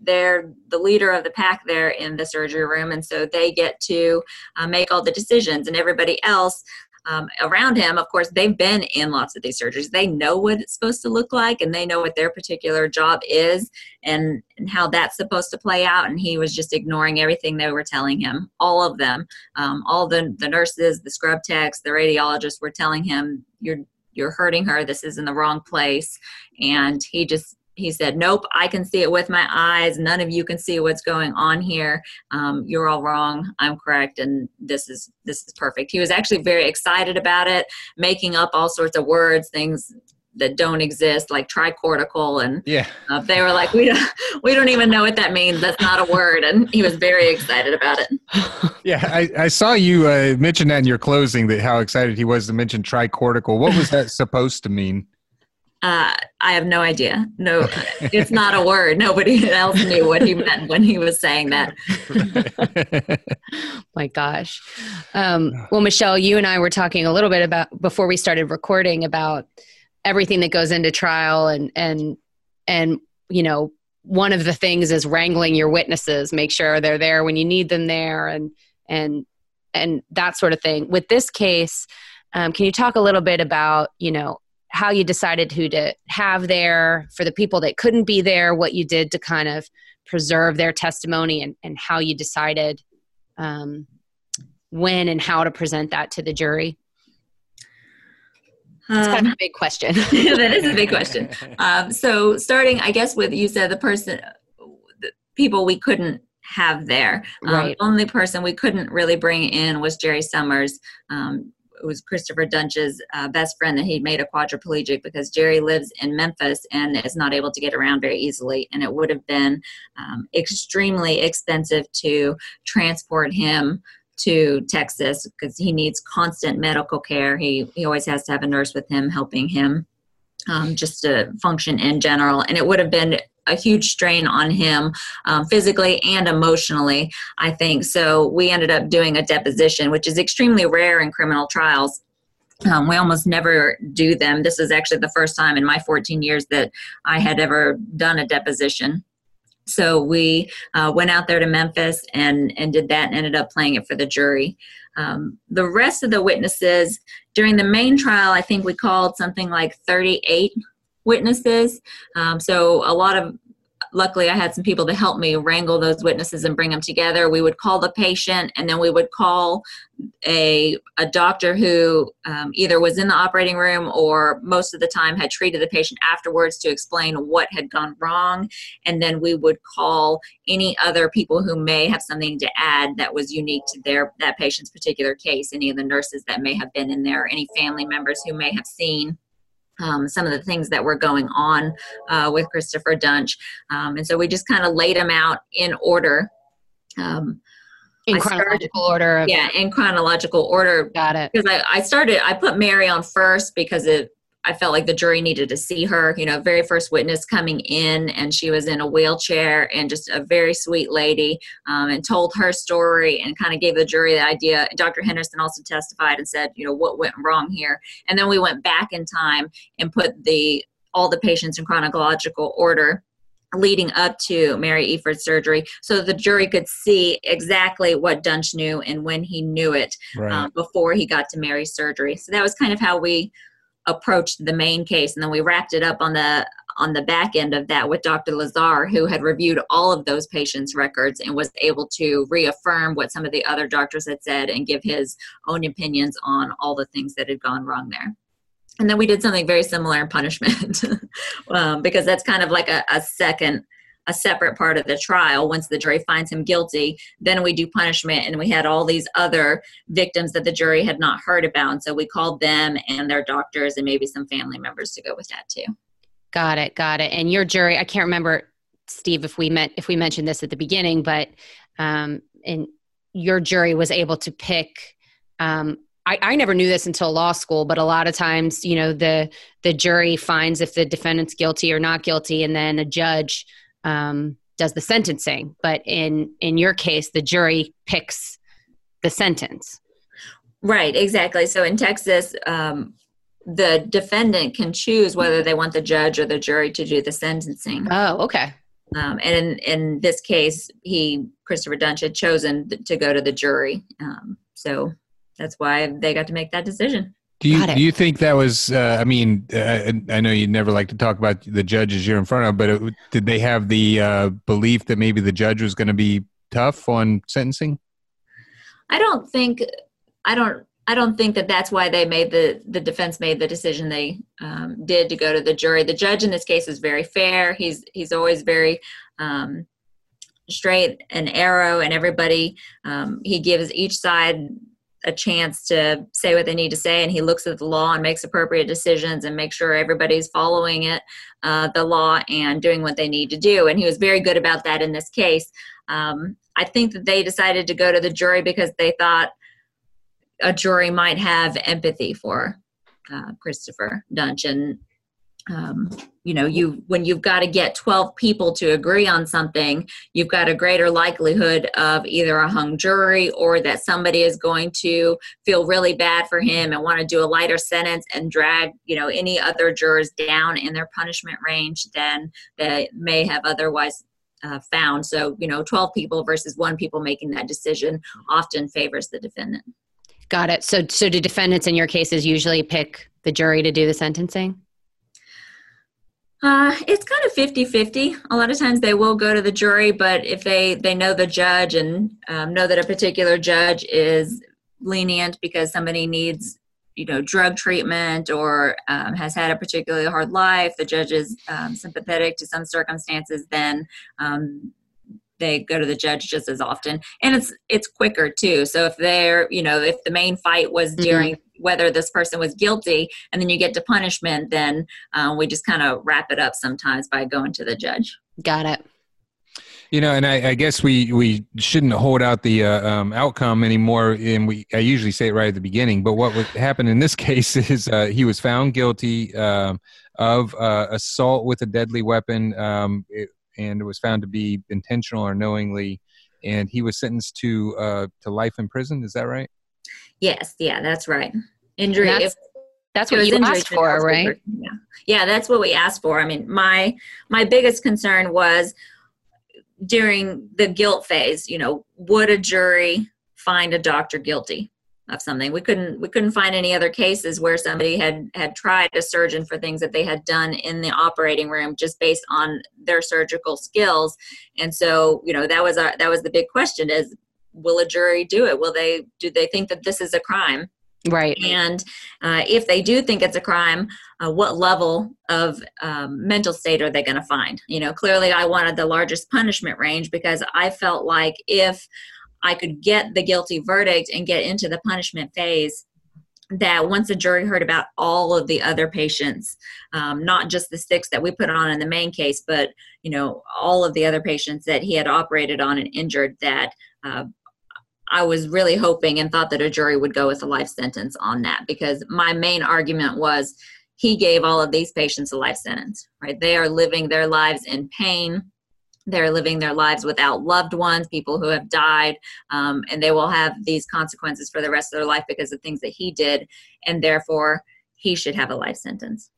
S2: they're the leader of the pack there in the surgery room, and so they get to uh, make all the decisions. And everybody else um, around him, of course, they've been in lots of these surgeries. They know what it's supposed to look like and they know what their particular job is and, and how that's supposed to play out. And he was just ignoring everything they were telling him. All of them, um, all the, the nurses, the scrub techs, the radiologists were telling him, you're, you're hurting her. This is in the wrong place. And he just he said, Nope, I can see it with my eyes. None of you can see what's going on here. Um, you're all wrong. I'm correct, and this is this is perfect. He was actually very excited about it, making up all sorts of words, things that don't exist like tricortical and
S3: yeah
S2: uh, they were like we don't we don't even know what that means that's not a word and he was very excited about it
S3: yeah i, I saw you uh, mention that in your closing that how excited he was to mention tricortical what was that supposed to mean
S2: uh, I have no idea. No, it's not a word. Nobody else knew what he meant when he was saying that.
S5: My gosh. Um, well, Michelle, you and I were talking a little bit about before we started recording about everything that goes into trial and and and you know one of the things is wrangling your witnesses, make sure they're there when you need them there, and and and that sort of thing. With this case, um, can you talk a little bit about you know how you decided who to have there for the people that couldn't be there, what you did to kind of preserve their testimony, and, and how you decided um, when and how to present that to the jury? It's kind of a um, big question.
S2: that is a big question. Um, so, starting, I guess, with you said the person, the people we couldn't have there. Um, right. The only person we couldn't really bring in was Jerry Summers. Um, was Christopher Duntsch's uh, best friend that he made a quadriplegic because Jerry lives in Memphis and is not able to get around very easily. And it would have been um, extremely expensive to transport him to Texas because he needs constant medical care. He he always has to have a nurse with him helping him um, just to function in general. And it would have been a huge strain on him um, physically and emotionally, I think. So we ended up doing a deposition, which is extremely rare in criminal trials. Um, we almost never do them. This is actually the first time in my 14 years that I had ever done a deposition. So we uh, went out there to Memphis and, and did that and ended up playing it for the jury. Um, the rest of the witnesses during the main trial, I think we called something like 38 witnesses. Um, so a lot of luckily I had some people to help me wrangle those witnesses and bring them together. We would call the patient and then we would call a, a doctor who um, either was in the operating room or most of the time had treated the patient afterwards to explain what had gone wrong. And then we would call any other people who may have something to add that was unique to their that patient's particular case, any of the nurses that may have been in there, any family members who may have seen um, some of the things that were going on uh, with Christopher Duntsch. Um, and so we just kind of laid them out in order. Um,
S5: in chronological started, order.
S2: yeah, in chronological order.
S5: Got it.
S2: Because I, I started, I put Mary on first because it I felt like the jury needed to see her. You know, very first witness coming in, and she was in a wheelchair and just a very sweet lady, um, and told her story and kind of gave the jury the idea. Dr. Henderson also testified and said, you know, what went wrong here. And then we went back in time and put the all the patients in chronological order leading up to Mary Efurd's surgery so the jury could see exactly what Duntsch knew and when he knew it right. um, before he got to Mary's surgery. So that was kind of how we approached the main case and then we wrapped it up on the on the back end of that with Dr. Lazar, who had reviewed all of those patients' records and was able to reaffirm what some of the other doctors had said and give his own opinions on all the things that had gone wrong there. And then we did something very similar in punishment um, because that's kind of like a, a second a separate part of the trial. Once the jury finds him guilty then we do punishment and we had all these other victims that the jury had not heard about and so we called them and their doctors and maybe some family members to go with that too.
S5: Got it got it. And your jury i can't remember steve if we met if we mentioned this at the beginning but um and your jury was able to pick um I, I, never knew this until law school, but a lot of times, you know, the the jury finds if the defendant's guilty or not guilty, and then a judge um, does the sentencing, but in in your case, the jury picks the sentence.
S2: Right, exactly. So in Texas, um, the defendant can choose whether they want the judge or the jury to do the sentencing.
S5: Oh, okay.
S2: Um, and in, in this case, he Christopher Duntsch had chosen to go to the jury, um, so that's why they got to make that decision.
S3: Do you do you think that was? Uh, I mean, uh, I know you never like to talk about the judges you're in front of, but it, did they have the uh, belief that maybe the judge was going to be tough on sentencing?
S2: I don't think. I don't. I don't think that that's why they made the the defense made the decision they um, did to go to the jury. The judge in this case is very fair. He's he's always very um, straight and arrow, and everybody um, he gives each side a chance to say what they need to say and he looks at the law and makes appropriate decisions and makes sure everybody's following it uh, the law and doing what they need to do. And he was very good about that in this case. Um, i think that they decided to go to the jury because they thought a jury might have empathy for uh, christopher duntsch and um, you know you when you've got to get 12 people to agree on something you've got a greater likelihood of either a hung jury or that somebody is going to feel really bad for him and want to do a lighter sentence and drag you know any other jurors down in their punishment range than they may have otherwise uh, found. So you know 12 people versus one people making that decision often favors the defendant.
S5: Got it. So so do defendants in your cases usually pick the jury to do the sentencing
S2: uh, it's kind of 50-50. A lot of times they will go to the jury, but if they, they know the judge and um, know that a particular judge is lenient because somebody needs you know drug treatment or um, has had a particularly hard life the judge is um, sympathetic to some circumstances then um, they go to the judge just as often and it's it's quicker too so if they're you know if the main fight was mm-hmm. during mm-hmm. Whether this person was guilty and then you get to punishment then um, we just kind of wrap it up sometimes by going to the judge
S5: got it
S3: You know, and I, I, guess we we shouldn't hold out the uh, um, outcome anymore. And we I usually say it right at the beginning, but what would happen in this case is uh, he was found guilty uh, of uh, assault with a deadly weapon, um, it, and it was found to be intentional or knowingly, and he was sentenced to uh, to life in prison. Is that right?
S2: Yes, yeah, that's right. Injury.
S5: That's,
S2: if,
S5: that's what you asked for, right?
S2: Yeah, yeah, that's what we asked for. I mean, my my biggest concern was during the guilt phase. You know, would a jury find a doctor guilty of something? We couldn't we couldn't find any other cases where somebody had had tried a surgeon for things that they had done in the operating room just based on their surgical skills. And so, you know, that was our that was the big question: is will a jury do it? Will they do they think that this is a crime?
S5: Right.
S2: And uh, if they do think it's a crime, uh, what level of um, mental state are they going to find? You know, clearly I wanted the largest punishment range because I felt like if I could get the guilty verdict and get into the punishment phase, that once the jury heard about all of the other patients, um, not just the six that we put on in the main case, but you know all of the other patients that he had operated on and injured, that uh, I was really hoping and thought that a jury would go with a life sentence on that because my main argument was he gave all of these patients a life sentence, right? They are living their lives in pain. They're living their lives without loved ones, people who have died, um, and they will have these consequences for the rest of their life because of things that he did, and therefore he should have a life sentence.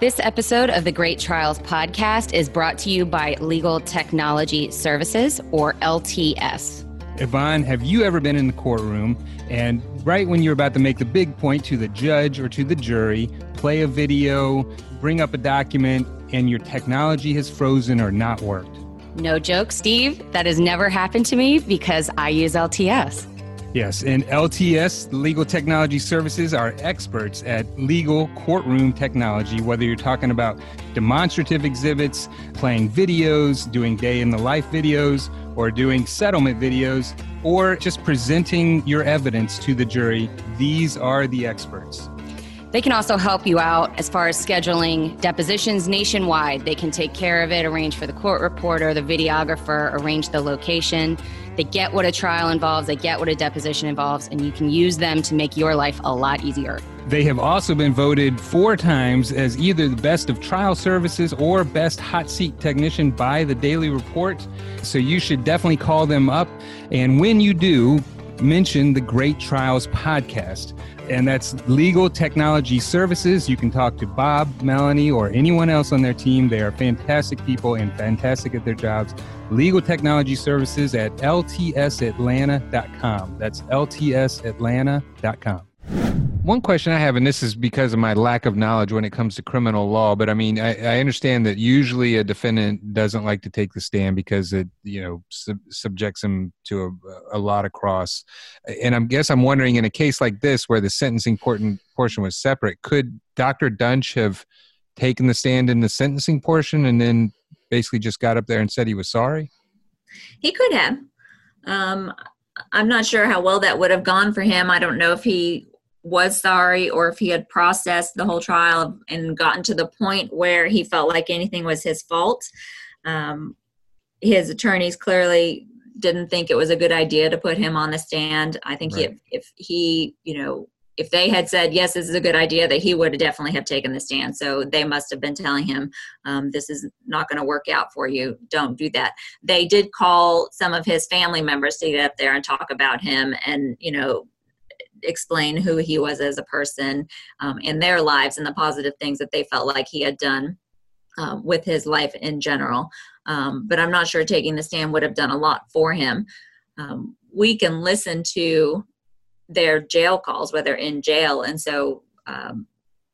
S5: This episode of the Great Trials podcast is brought to you by Legal Technology Services, or LTS.
S3: Yvonne, have you ever been in the courtroom and right when you're about to make the big point to the judge or to the jury, play a video, bring up a document, and your technology has frozen or not worked?
S5: No joke, Steve. That has never happened to me because I use LTS.
S3: Yes, and LTS, Legal Technology Services, are experts at legal courtroom technology, whether you're talking about demonstrative exhibits, playing videos, doing day in the life videos, or doing settlement videos, or just presenting your evidence to the jury, these are the experts.
S5: They can also help you out as far as scheduling depositions nationwide. They can take care of it, arrange for the court reporter, the videographer, arrange the location. They get what a trial involves, they get what a deposition involves, and you can use them to make your life a lot easier.
S3: They have also been voted four times as either the best of trial services or best hot seat technician by the Daily Report. So you should definitely call them up. And when you do, mention the Great Trials podcast. And that's Legal Technology Services. You can talk to Bob, Melanie, or anyone else on their team. They are fantastic people and fantastic at their jobs. Legal Technology Services at ltsatlanta.com. That's ltsatlanta.com. One question I have, and this is because of my lack of knowledge when it comes to criminal law, but I mean, I, I understand that usually a defendant doesn't like to take the stand because it, you know, sub- subjects him to a, a, lot of cross. And I guess I'm wondering, in a case like this, where the sentencing portion, was separate, could Dr. Duntsch have taken the stand in the sentencing portion and then basically just got up there and said he was sorry?
S2: He could have. Um, I'm not sure how well that would have gone for him. I don't know if he was sorry or if he had processed the whole trial and gotten to the point where he felt like anything was his fault. Um, his attorneys clearly didn't think it was a good idea to put him on the stand. I think right. if, if he, you know, if they had said yes, this is a good idea, that he would definitely have taken the stand. So they must have been telling him, um, "This is not going to work out for you. Don't do that." They did call some of his family members to get up there and talk about him, and you know, explain who he was as a person um, in their lives and the positive things that they felt like he had done um, with his life in general. Um, but I'm not sure taking the stand would have done a lot for him. Um, we can listen to their jail calls when they're in jail, and so um,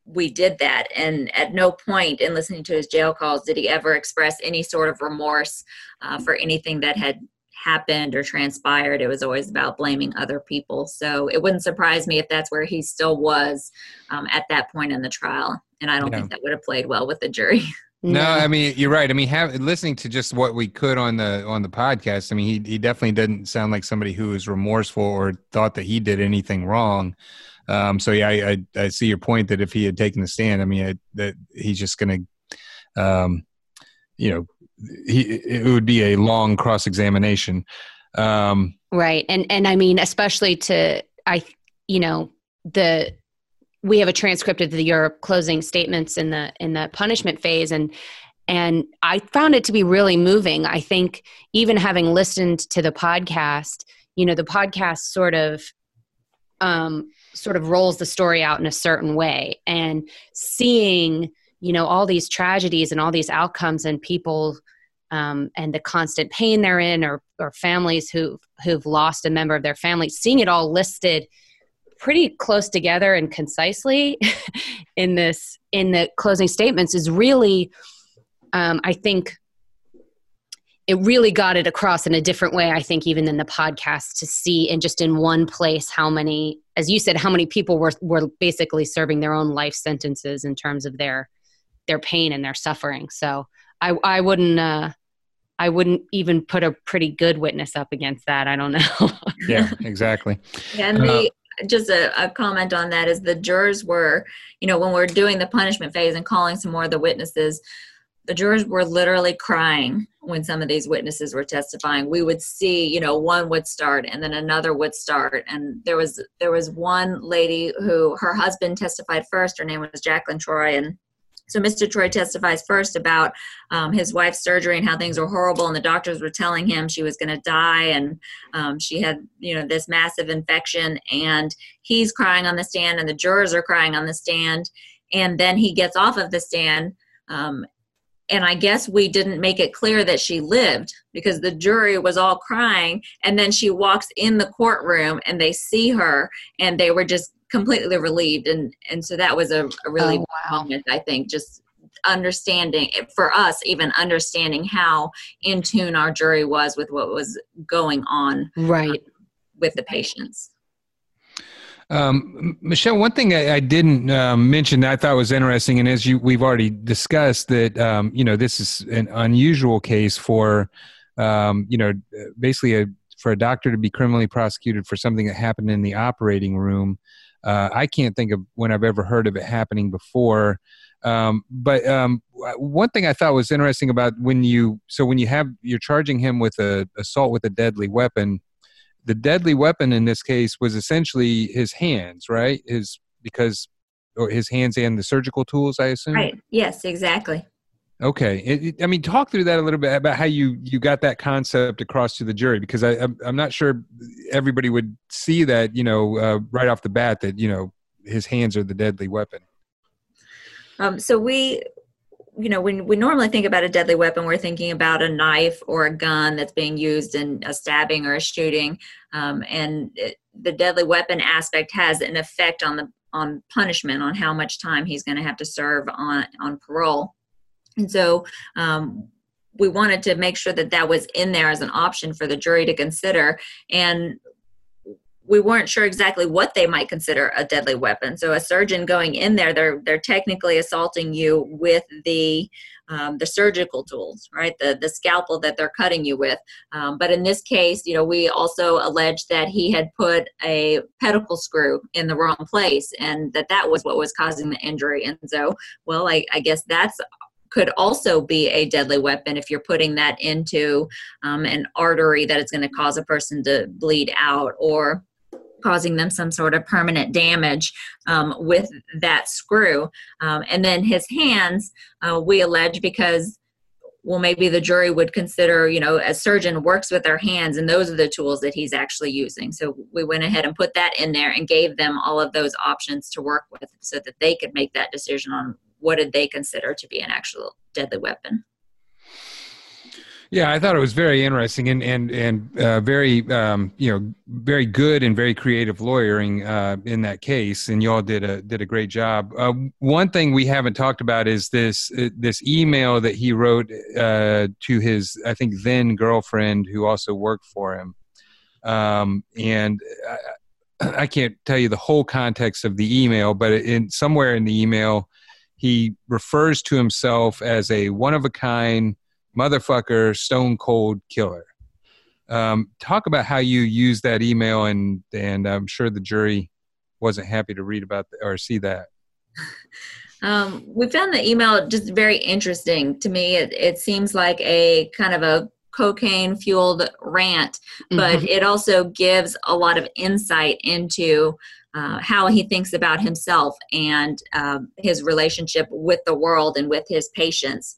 S2: we did that. And at no point in listening to his jail calls did he ever express any sort of remorse uh, for anything that had happened or transpired. It was always about blaming other people. So it wouldn't surprise me if that's where he still was um, at that point in the trial. And I don't yeah. think that would have played well with the jury.
S3: No, I mean you're right. I mean, have, listening to just what we could on the on the podcast. I mean, he he definitely didn't sound like somebody who was remorseful or thought that he did anything wrong. Um, so yeah, I, I, I see your point that if he had taken the stand, I mean I, that he's just going to, um, you know, he it would be a long cross examination. Um,
S5: right, and and I mean, especially to I, you know, the we have a transcript of the your closing statements in the in the punishment phase, and and I found it to be really moving. I think even having listened to the podcast, you know, the podcast sort of um, sort of rolls the story out in a certain way, and seeing you know all these tragedies and all these outcomes and people um, and the constant pain they're in or, or families who who've lost a member of their family seeing it all listed pretty close together and concisely in this in the closing statements is really um, i think it really got it across in a different way i think even than the podcast to see in just in one place how many as you said how many people were were basically serving their own life sentences in terms of their their pain and their suffering so i i wouldn't uh I wouldn't even put a pretty good witness up against that. I don't know.
S3: yeah, exactly.
S2: And the, uh, just a, a, comment on that is the jurors were, you know, when we're doing the punishment phase and calling some more of the witnesses, the jurors were literally crying when some of these witnesses were testifying. We would see, you know, one would start and then another would start. And there was there was one lady who her husband testified first. Her name was Jacqueline Troy, and so Mr. Troy testifies first about um, his wife's surgery and how things were horrible, and the doctors were telling him she was going to die, and um, she had you know this massive infection, and he's crying on the stand, and the jurors are crying on the stand, and then he gets off of the stand. Um, and I guess we didn't make it clear that she lived because the jury was all crying. And then she walks in the courtroom and they see her and they were just completely relieved and and so that was a, a really oh, wow. moment i think just understanding for us even understanding how in tune our jury was with what was going on
S5: right um,
S2: with the patients
S3: um, Michelle, one thing I, I didn't um, mention that I thought was interesting, and as you we've already discussed, that um, you know this is an unusual case for um, you know basically a, for a doctor to be criminally prosecuted for something that happened in the operating room. Uh, I can't think of when I've ever heard of it happening before. Um, but um, one thing I thought was interesting about when you so when you have you're charging him with a assault with a deadly weapon, the deadly weapon in this case was essentially his hands, right? His because or his hands and the surgical tools, I assume.
S2: Right. Yes, exactly.
S3: Okay, it, it, I mean, talk through that a little bit about how you you got that concept across to the jury because I I'm, I'm not sure everybody would see that you know uh, right off the bat that you know his hands are the deadly weapon.
S2: Um, so we, you know, when we normally think about a deadly weapon, we're thinking about a knife or a gun that's being used in a stabbing or a shooting, um, and it, the deadly weapon aspect has an effect on the on punishment on how much time he's going to have to serve on on parole. And so um, we wanted to make sure that that was in there as an option for the jury to consider. And we weren't sure exactly what they might consider a deadly weapon. So a surgeon going in there, they're they're technically assaulting you with the um, the surgical tools, right? The the scalpel that they're cutting you with. Um, but in this case, you know, we also alleged that he had put a pedicle screw in the wrong place, and that that was what was causing the injury. And so, well, I, I guess that's could also be a deadly weapon if you're putting that into um, an artery that is going to cause a person to bleed out or causing them some sort of permanent damage um, with that screw. Um, and then his hands, uh, we allege because well maybe the jury would consider you know a surgeon works with their hands and those are the tools that he's actually using so we went ahead and put that in there and gave them all of those options to work with so that they could make that decision on what did they consider to be an actual deadly weapon.
S3: Yeah, I thought it was very interesting and and and uh, very um, you know very good and very creative lawyering uh, in that case, and y'all did a did a great job. Uh, one thing we haven't talked about is this uh, this email that he wrote uh, to his I think then girlfriend who also worked for him, um, and I, I, can't tell you the whole context of the email, but in somewhere in the email he refers to himself as a one of a kind motherfucker, stone cold killer. Um, talk about how you use that email, and and I'm sure the jury wasn't happy to read about the, or see that.
S2: Um, we found the email just very interesting to me. It, it seems like a kind of a cocaine fueled rant, but
S5: Mhm.
S2: it also gives a lot of insight into uh, how he thinks about himself and um, his relationship with the world and with his patients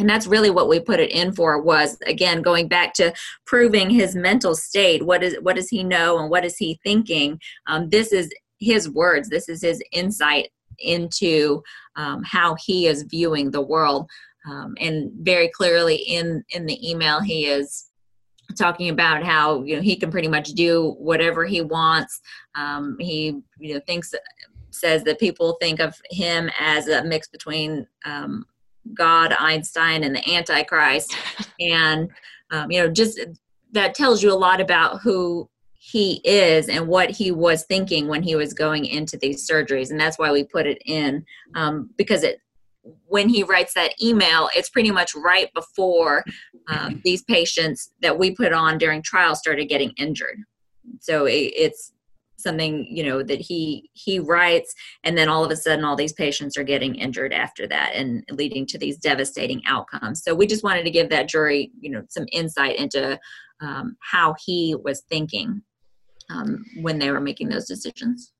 S2: and that's really what we put it in for was again going back to proving his mental state. What is what does he know and what is he thinking? Um, this is his words. This is his insight into um, how he is viewing the world. Um, and very clearly in in the email he is talking about how you know he can pretty much do whatever he wants. Um, he you know thinks says that people think of him as a mix between um, God, Einstein, and the Antichrist, and um, you know, just that tells you a lot about who he is and what he was thinking when he was going into these surgeries, and that's why we put it in um, because it when he writes that email, it's pretty much right before um, these patients that we put on during trial started getting injured. So it, it's something you know that he he writes and then all of a sudden all these patients are getting injured after that and leading to these devastating outcomes. So we just wanted to give that jury you know some insight into um, how he was thinking um, when they were making those decisions.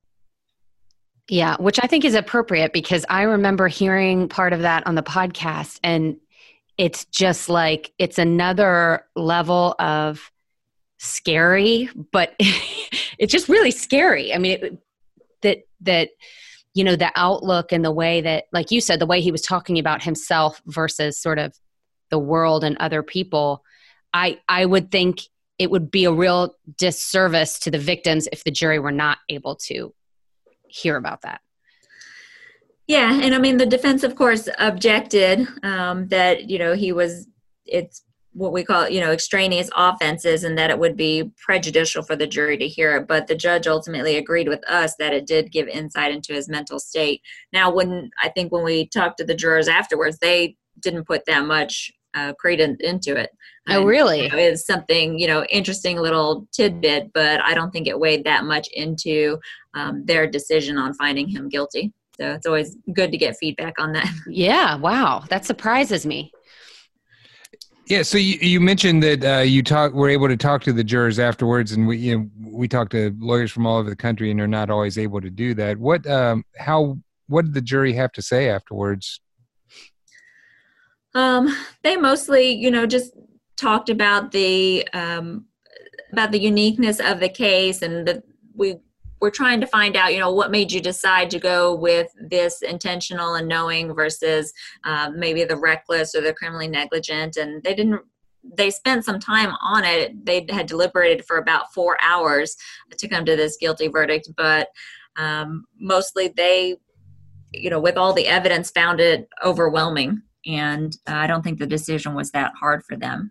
S5: Yeah, which I think is appropriate because I remember hearing part of that on the podcast, and it's just like it's another level of scary, but it's just really scary. I mean, it, that that you know the outlook and the way that, like you said, the way he was talking about himself versus sort of the world and other people. I I would think it would be a real disservice to the victims if the jury were not able to hear about that.
S2: Yeah, and I mean the defense, of course, objected um, that you know he was it's what we call you know extraneous offenses and that it would be prejudicial for the jury to hear it. But the judge ultimately agreed with us that it did give insight into his mental state. Now, when I think when we talked to the jurors afterwards, they didn't put that much uh, credence into it.
S5: Oh,
S2: And,
S5: really?
S2: you know, it's something you know interesting little tidbit, but I don't think it weighed that much into um, their decision on finding him guilty. So it's always good to get feedback on that.
S5: Yeah, wow, that surprises me.
S3: Yeah, so you, you mentioned that uh, you talk were able to talk to the jurors afterwards, and we you know we talk to lawyers from all over the country, and they're not always able to do that. What um, how what did the jury have to say afterwards?
S2: Um, they mostly, you know, just talked about the um, about the uniqueness of the case, and the we were trying to find out, you know, what made you decide to go with this intentional and knowing versus uh, maybe the reckless or the criminally negligent, and they didn't. They spent some time on it. They had deliberated for about four hours to come to this guilty verdict, but um, mostly they, you know, with all the evidence, found it overwhelming and uh, I don't think the decision was that hard for them.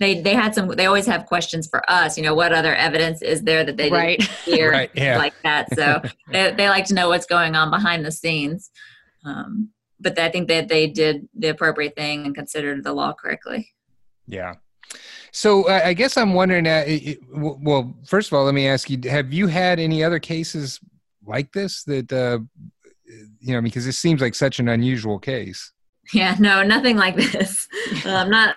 S2: They they had some. They always have questions for us. You know, what other evidence is there that they
S5: Right.
S2: didn't hear
S3: Right, yeah.
S2: like that? So they they like to know what's going on behind the scenes. Um, but I think that they did the appropriate thing and considered the law correctly.
S3: Yeah. So uh, I guess I'm wondering. Uh, it- it- well, first of all, let me ask you: Have you had any other cases like this that uh, you know? Because this seems like such an unusual case.
S2: Yeah, no, nothing like this. um, not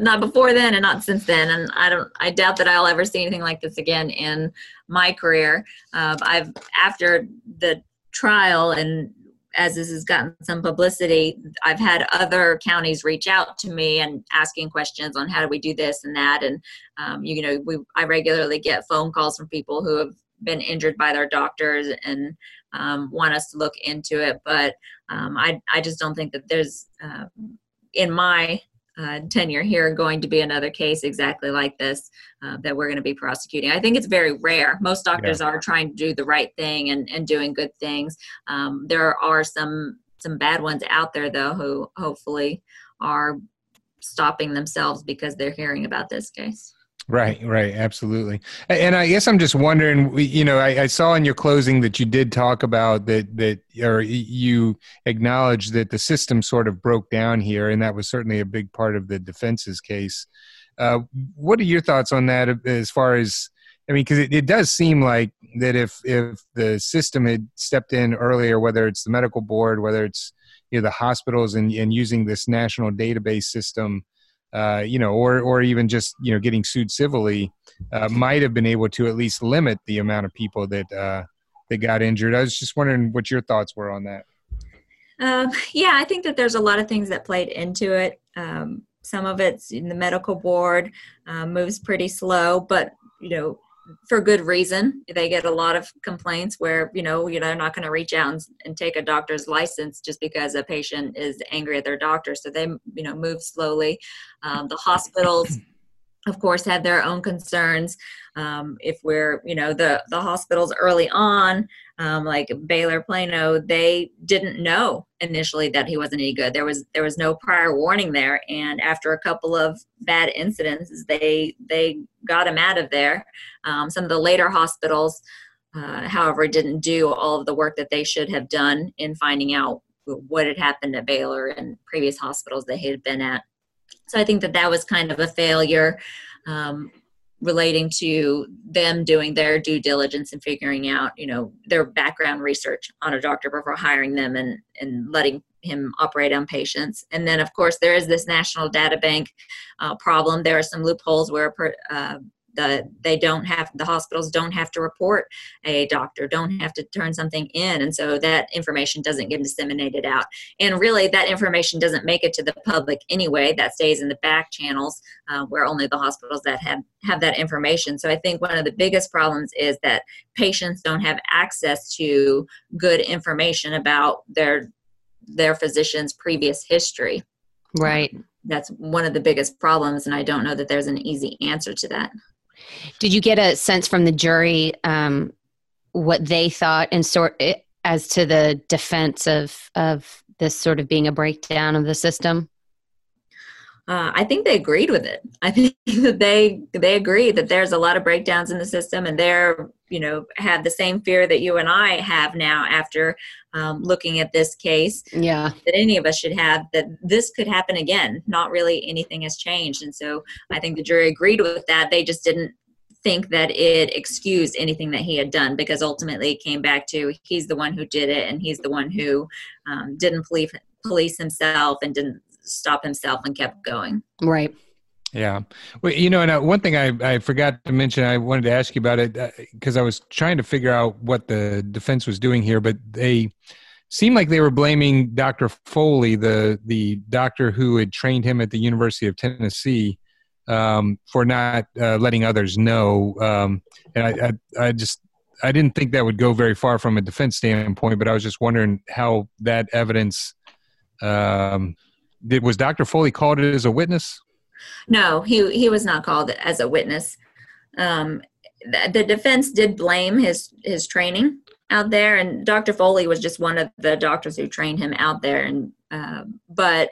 S2: not before then, and not since then. And I don't. I doubt that I'll ever see anything like this again in my career. Um, I've after the trial and as this has gotten some publicity, I've had other counties reach out to me and asking questions on how do we do this and that. And um, you know, we I regularly get phone calls from people who have been injured by their doctors and um, want us to look into it. But um, I I just don't think that there's uh, in my uh, tenure here going to be another case exactly like this uh, that we're going to be prosecuting. I think it's very rare. Most doctors are trying to do the right thing and, and doing good things. Um, there are some some bad ones out there though who hopefully are stopping themselves because they're hearing about this case.
S3: Right, right, absolutely. And I guess I'm just wondering, you know, I, I saw in your closing that you did talk about that, that, or you acknowledged that the system sort of broke down here, and that was certainly a big part of the defense's case. Uh, what are your thoughts on that as far as, I mean, because it, it does seem like that if if the system had stepped in earlier, whether it's the medical board, whether it's you know the hospitals, and, and using this national database system, uh, you know, or or even just you know getting sued civilly, uh, might have been able to at least limit the amount of people that uh, that got injured. I was just wondering what your thoughts were on that.
S2: Um, yeah, I think that there's a lot of things that played into it. Um, some of it's in the medical board uh, moves pretty slow, but you know for good reason. They get a lot of complaints where you know you know they're not going to reach out and, and, take a doctor's license just because a patient is angry at their doctor. So they you know move slowly. Um, the hospitals of course had their own concerns um, if we're you know the the hospitals early on um, like baylor plano they didn't know initially that he wasn't any good. There was there was no prior warning there. And after a couple of bad incidents they they got him out of there. Um, some of the later hospitals uh, however didn't do all of the work that they should have done in finding out what had happened at baylor and previous hospitals they had been at so I think that that was kind of a failure um, relating to them doing their due diligence and figuring out, you know, their background research on a doctor before hiring them and, and letting him operate on patients. And then, of course, there is this national data bank uh, problem. There are some loopholes where uh, the they don't have the hospitals don't have to report a doctor don't have to turn something in. And so that information doesn't get disseminated out. And really that information doesn't make it to the public anyway. That stays in the back channels uh, where only the hospitals that have have that information. So i think one of the biggest problems is that patients don't have access to good information about their their physician's previous history.
S5: Right.
S2: That's one of the biggest problems and i don't know that there's an easy answer to that
S5: did you get a sense from the jury um, what they thought and sort eh, as to the defense of of this sort of being a breakdown of the system?
S2: Uh, I think they agreed with it. I think that they they agree that there's a lot of breakdowns in the system, and they're you know have the same fear that you and I have now after um, looking at this case.
S5: Yeah,
S2: that any of us should have that this could happen again. Not really anything has changed, and so I think the jury agreed with that. They just didn't think that it excused anything that he had done because ultimately it came back to he's the one who did it and he's the one who um, didn't police police himself and didn't stop himself and kept going.
S5: Right.
S3: Yeah. Well, you know, and uh, one thing I, I forgot to mention, I wanted to ask you about it because uh, I was trying to figure out what the defense was doing here, but they seemed like they were blaming Dr. Foley, the, the doctor who had trained him at the University of Tennessee, um, for not uh, letting others know. Um, and I, I, I just, I didn't think that would go very far from a defense standpoint, but I was just wondering how that evidence, um, did, was Dr. Foley called it as a witness?
S2: No, he he was not called as a witness. Um, the, the defense did blame his his training out there, and Dr. Foley was just one of the doctors who trained him out there. And uh, but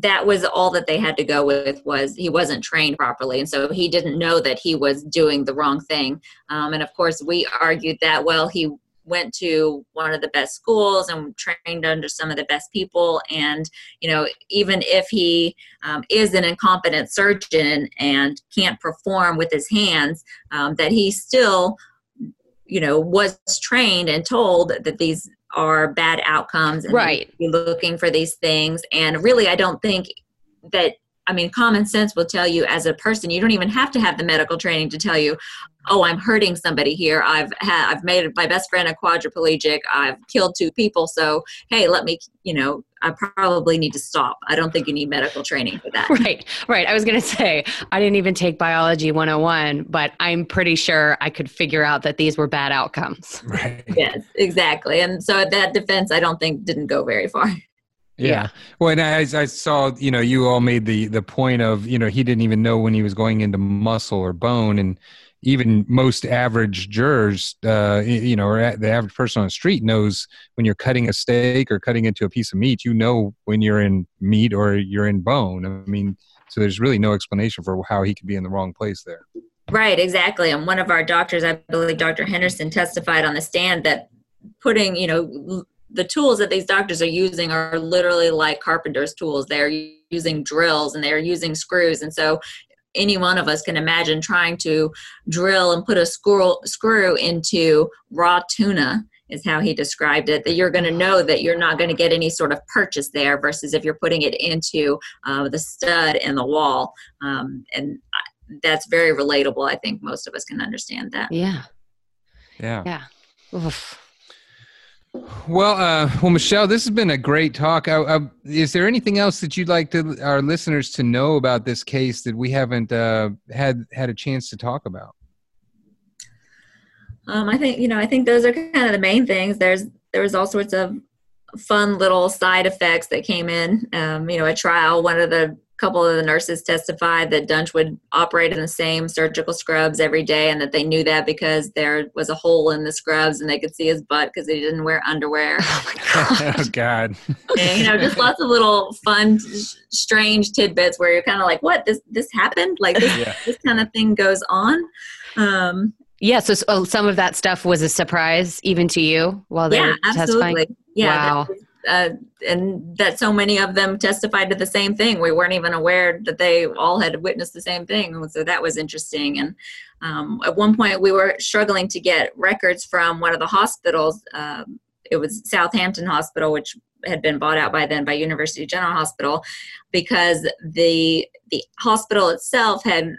S2: that was all that they had to go with was he wasn't trained properly and so he didn't know that he was doing the wrong thing um, and of course we argued that well he went to one of the best schools and trained under some of the best people. And you know even if he um, is an incompetent surgeon and can't perform with his hands um, that he still you know was trained and told that these are bad outcomes and
S5: right.
S2: be looking for these things. And really i don't think that I mean, common sense will tell you as a person, you don't even have to have the medical training to tell you, oh, I'm hurting somebody here. I've had, I've made my best friend a quadriplegic. I've killed two people. So, hey, let me, you know, I probably need to stop. I don't think you need medical training for that.
S5: Right, right. I was going to say, I didn't even take biology 101, but I'm pretty sure I could figure out that these were bad outcomes.
S3: Right.
S2: Yes, exactly. And so that defense, I don't think didn't go very far.
S3: Yeah. yeah. Well, and I, I saw, you know, you all made the the point of, you know, he didn't even know when he was going into muscle or bone, and even most average jurors, uh, you know, or the average person on the street knows when you're cutting a steak or cutting into a piece of meat, you know when you're in meat or you're in bone. I mean, so there's really no explanation for how he could be in the wrong place there.
S2: Right, exactly. And one of our doctors, I believe Dr. Henderson, testified on the stand that putting, you know, the tools that these doctors are using are literally like carpenter's tools. They're using drills and they're using screws. And so any one of us can imagine trying to drill and put a screw, screw into raw tuna is how he described it that you're going to know that you're not going to get any sort of purchase there versus if you're putting it into uh, the stud in the wall um, and that's very relatable i think most of us can understand that
S5: Yeah.
S3: Yeah.
S5: Yeah. Oof.
S3: Well, uh, well, Michelle, this has been a great talk. I, I, is there anything else that you'd like to our listeners to know about this case that we haven't uh, had had a chance to talk about?
S2: Um, I think you know. I think those are kind of the main things. There's there was all sorts of fun little side effects that came in. Um, you know, at trial, one of the couple of the nurses testified that Duntsch would operate in the same surgical scrubs every day, and that they knew that because there was a hole in the scrubs and they could see his butt because he didn't wear underwear.
S3: oh my God. Oh God.
S2: and, you know, just lots of little fun, strange tidbits where you're kind of like, "What? This this happened? Like this
S3: Yeah.
S2: this kind of thing goes on." Um,
S5: Yeah. So, so some of that stuff was a surprise even to you while they
S2: yeah,
S5: were testifying.
S2: absolutely. Yeah, that
S5: Wow.
S2: Uh, and that so many of them testified to the same thing. We weren't even aware that they all had witnessed the same thing. So that was interesting. And um, at one point, we were struggling to get records from one of the hospitals. Um, it was Southampton Hospital, which had been bought out by then by University General Hospital, because the the hospital itself had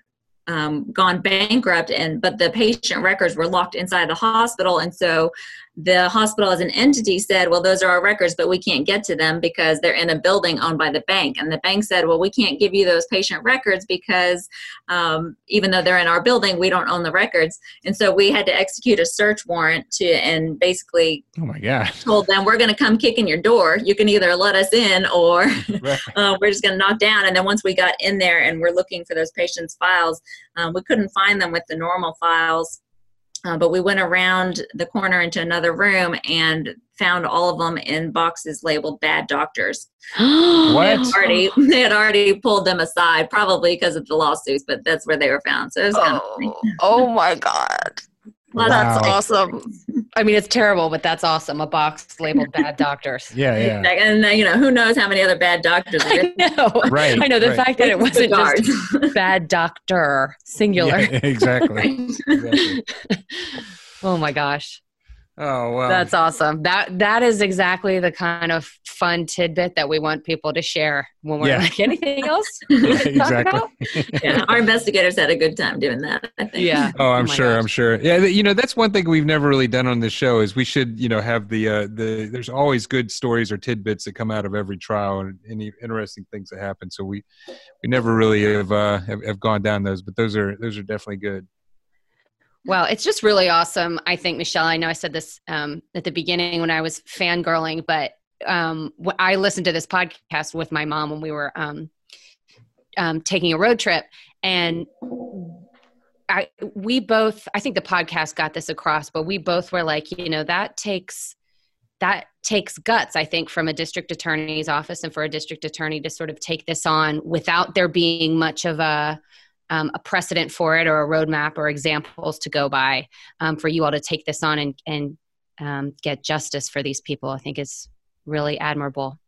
S2: um, gone bankrupt and but the patient records were locked inside the hospital and so the hospital as an entity said well those are our records but we can't get to them because they're in a building owned by the bank and the bank said well we can't give you those patient records because um, even though they're in our building we don't own the records and so we had to execute a search warrant to and basically
S3: Oh my God.
S2: told them we're going to come kick in your door you can either let us in or
S3: Right.
S2: uh, we're just going to knock down. And then once we got in there and we're looking for those patients' files, um, we couldn't find them with the normal files. Uh, but we went around the corner into another room and found all of them in boxes labeled bad doctors.
S3: What?
S2: Already, they had already pulled them aside, probably because of the lawsuits, but that's where they were found. So it was kind of funny.
S5: oh my God.
S2: Lots
S3: Wow.
S2: of
S5: awesome. I mean, it's terrible, but that's awesome. A box labeled bad doctors.
S3: Yeah, yeah.
S2: And uh, you know, who knows how many other bad doctors there
S5: I know.
S3: Right,
S5: I know the
S3: right.
S5: fact that it wasn't just bad doctor singular.
S3: Yeah, exactly. exactly.
S5: Oh my gosh.
S3: Oh well.
S5: That's awesome. That that is exactly the kind of fun tidbit that we want people to share when we're
S3: Yeah.
S5: like anything else. we
S3: exactly.
S2: yeah, our investigators had a good time doing that. I think.
S5: Yeah.
S3: Oh, I'm
S5: my
S3: sure.
S5: gosh.
S3: I'm sure. Yeah, you know that's one thing we've never really done on this show is we should, you know, have the uh, the. There's always good stories or tidbits that come out of every trial and any interesting things that happen. So we we never really have uh, have, have gone down those, but those are those are definitely good.
S5: Well, it's just really awesome. I think, Michelle, I know I said this um, at the beginning when I was fangirling, but um, I listened to this podcast with my mom when we were um, um, taking a road trip. And I, we both, I think the podcast got this across, but we both were like, you know, that takes, that takes guts, I think, from a district attorney's office and for a district attorney to sort of take this on without there being much of a, um, a precedent for it or a roadmap or examples to go by um, for you all to take this on and, and um, get justice for these people i think is really admirable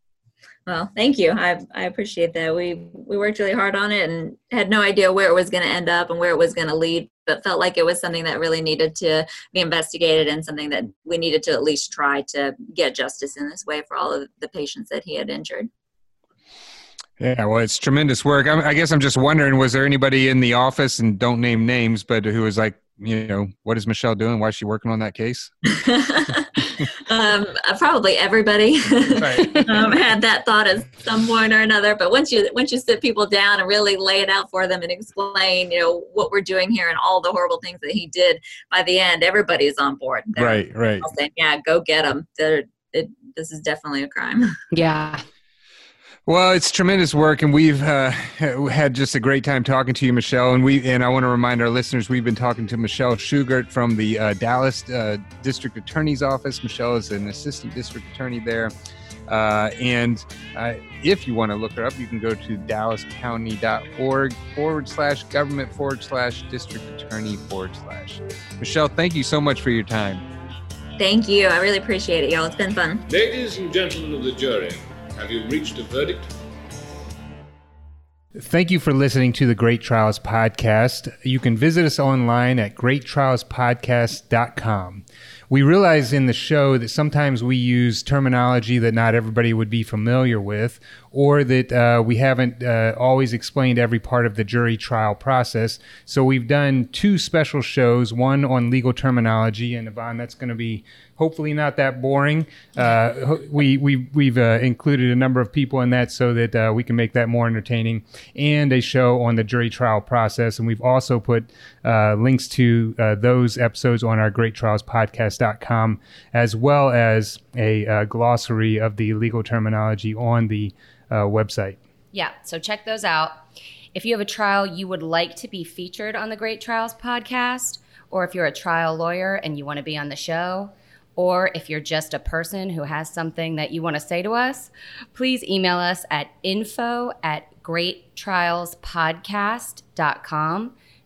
S2: Well, thank you. I, I appreciate that. We we worked really hard on it and had no idea where it was going to end up and where it was going to lead, but felt like it was something that really needed to be investigated and something that we needed to at least try to get justice in this way for all of the patients that he had injured.
S3: Yeah, well, it's tremendous work. I, I guess I'm just wondering, was there anybody in the office, and don't name names, but who was like, you know, what is Michelle doing? Why is she working on that case?
S2: um, uh, probably everybody um, had that thought at some point or another. But once you once you sit people down and really lay it out for them and explain, you know, what we're doing here and all the horrible things that he did, by the end, everybody's on board. They're
S3: Right, right.
S2: saying, "Yeah, go get them." They're, it, this is definitely a crime.
S5: yeah
S3: Well, it's tremendous work, and we've uh, had just a great time talking to you, Michelle. And we and I want to remind our listeners we've been talking to Michelle Shughart from the uh, Dallas uh, District Attorney's Office. Michelle is an assistant district attorney there. Uh, and uh, if you want to look her up, you can go to dallascounty.org forward slash government forward slash district attorney forward slash. Michelle, thank you so much for your time.
S2: Thank you. I really appreciate it, y'all. It's been fun.
S6: Ladies and gentlemen of the jury, have you reached a verdict?
S3: Thank you for listening to the Great Trials Podcast. You can visit us online at greattrialspodcast.com. We realize in the show that sometimes we use terminology that not everybody would be familiar with, or that uh, we haven't uh, always explained every part of the jury trial process. So we've done two special shows one on legal terminology, and Yvonne, that's going to be hopefully not that boring. Uh, we, we, we've uh, included a number of people in that so that uh, we can make that more entertaining, and a show on the jury trial process. And we've also put uh, links to those episodes on our greattrialspodcast.com, as well as a glossary of the legal terminology on the Uh, website.
S5: Yeah, so check those out. If you have a trial you would like to be featured on the Great Trials podcast, or if you're a trial lawyer and you want to be on the show, or if you're just a person who has something that you want to say to us, please email us at info at greattrialspodcast.com.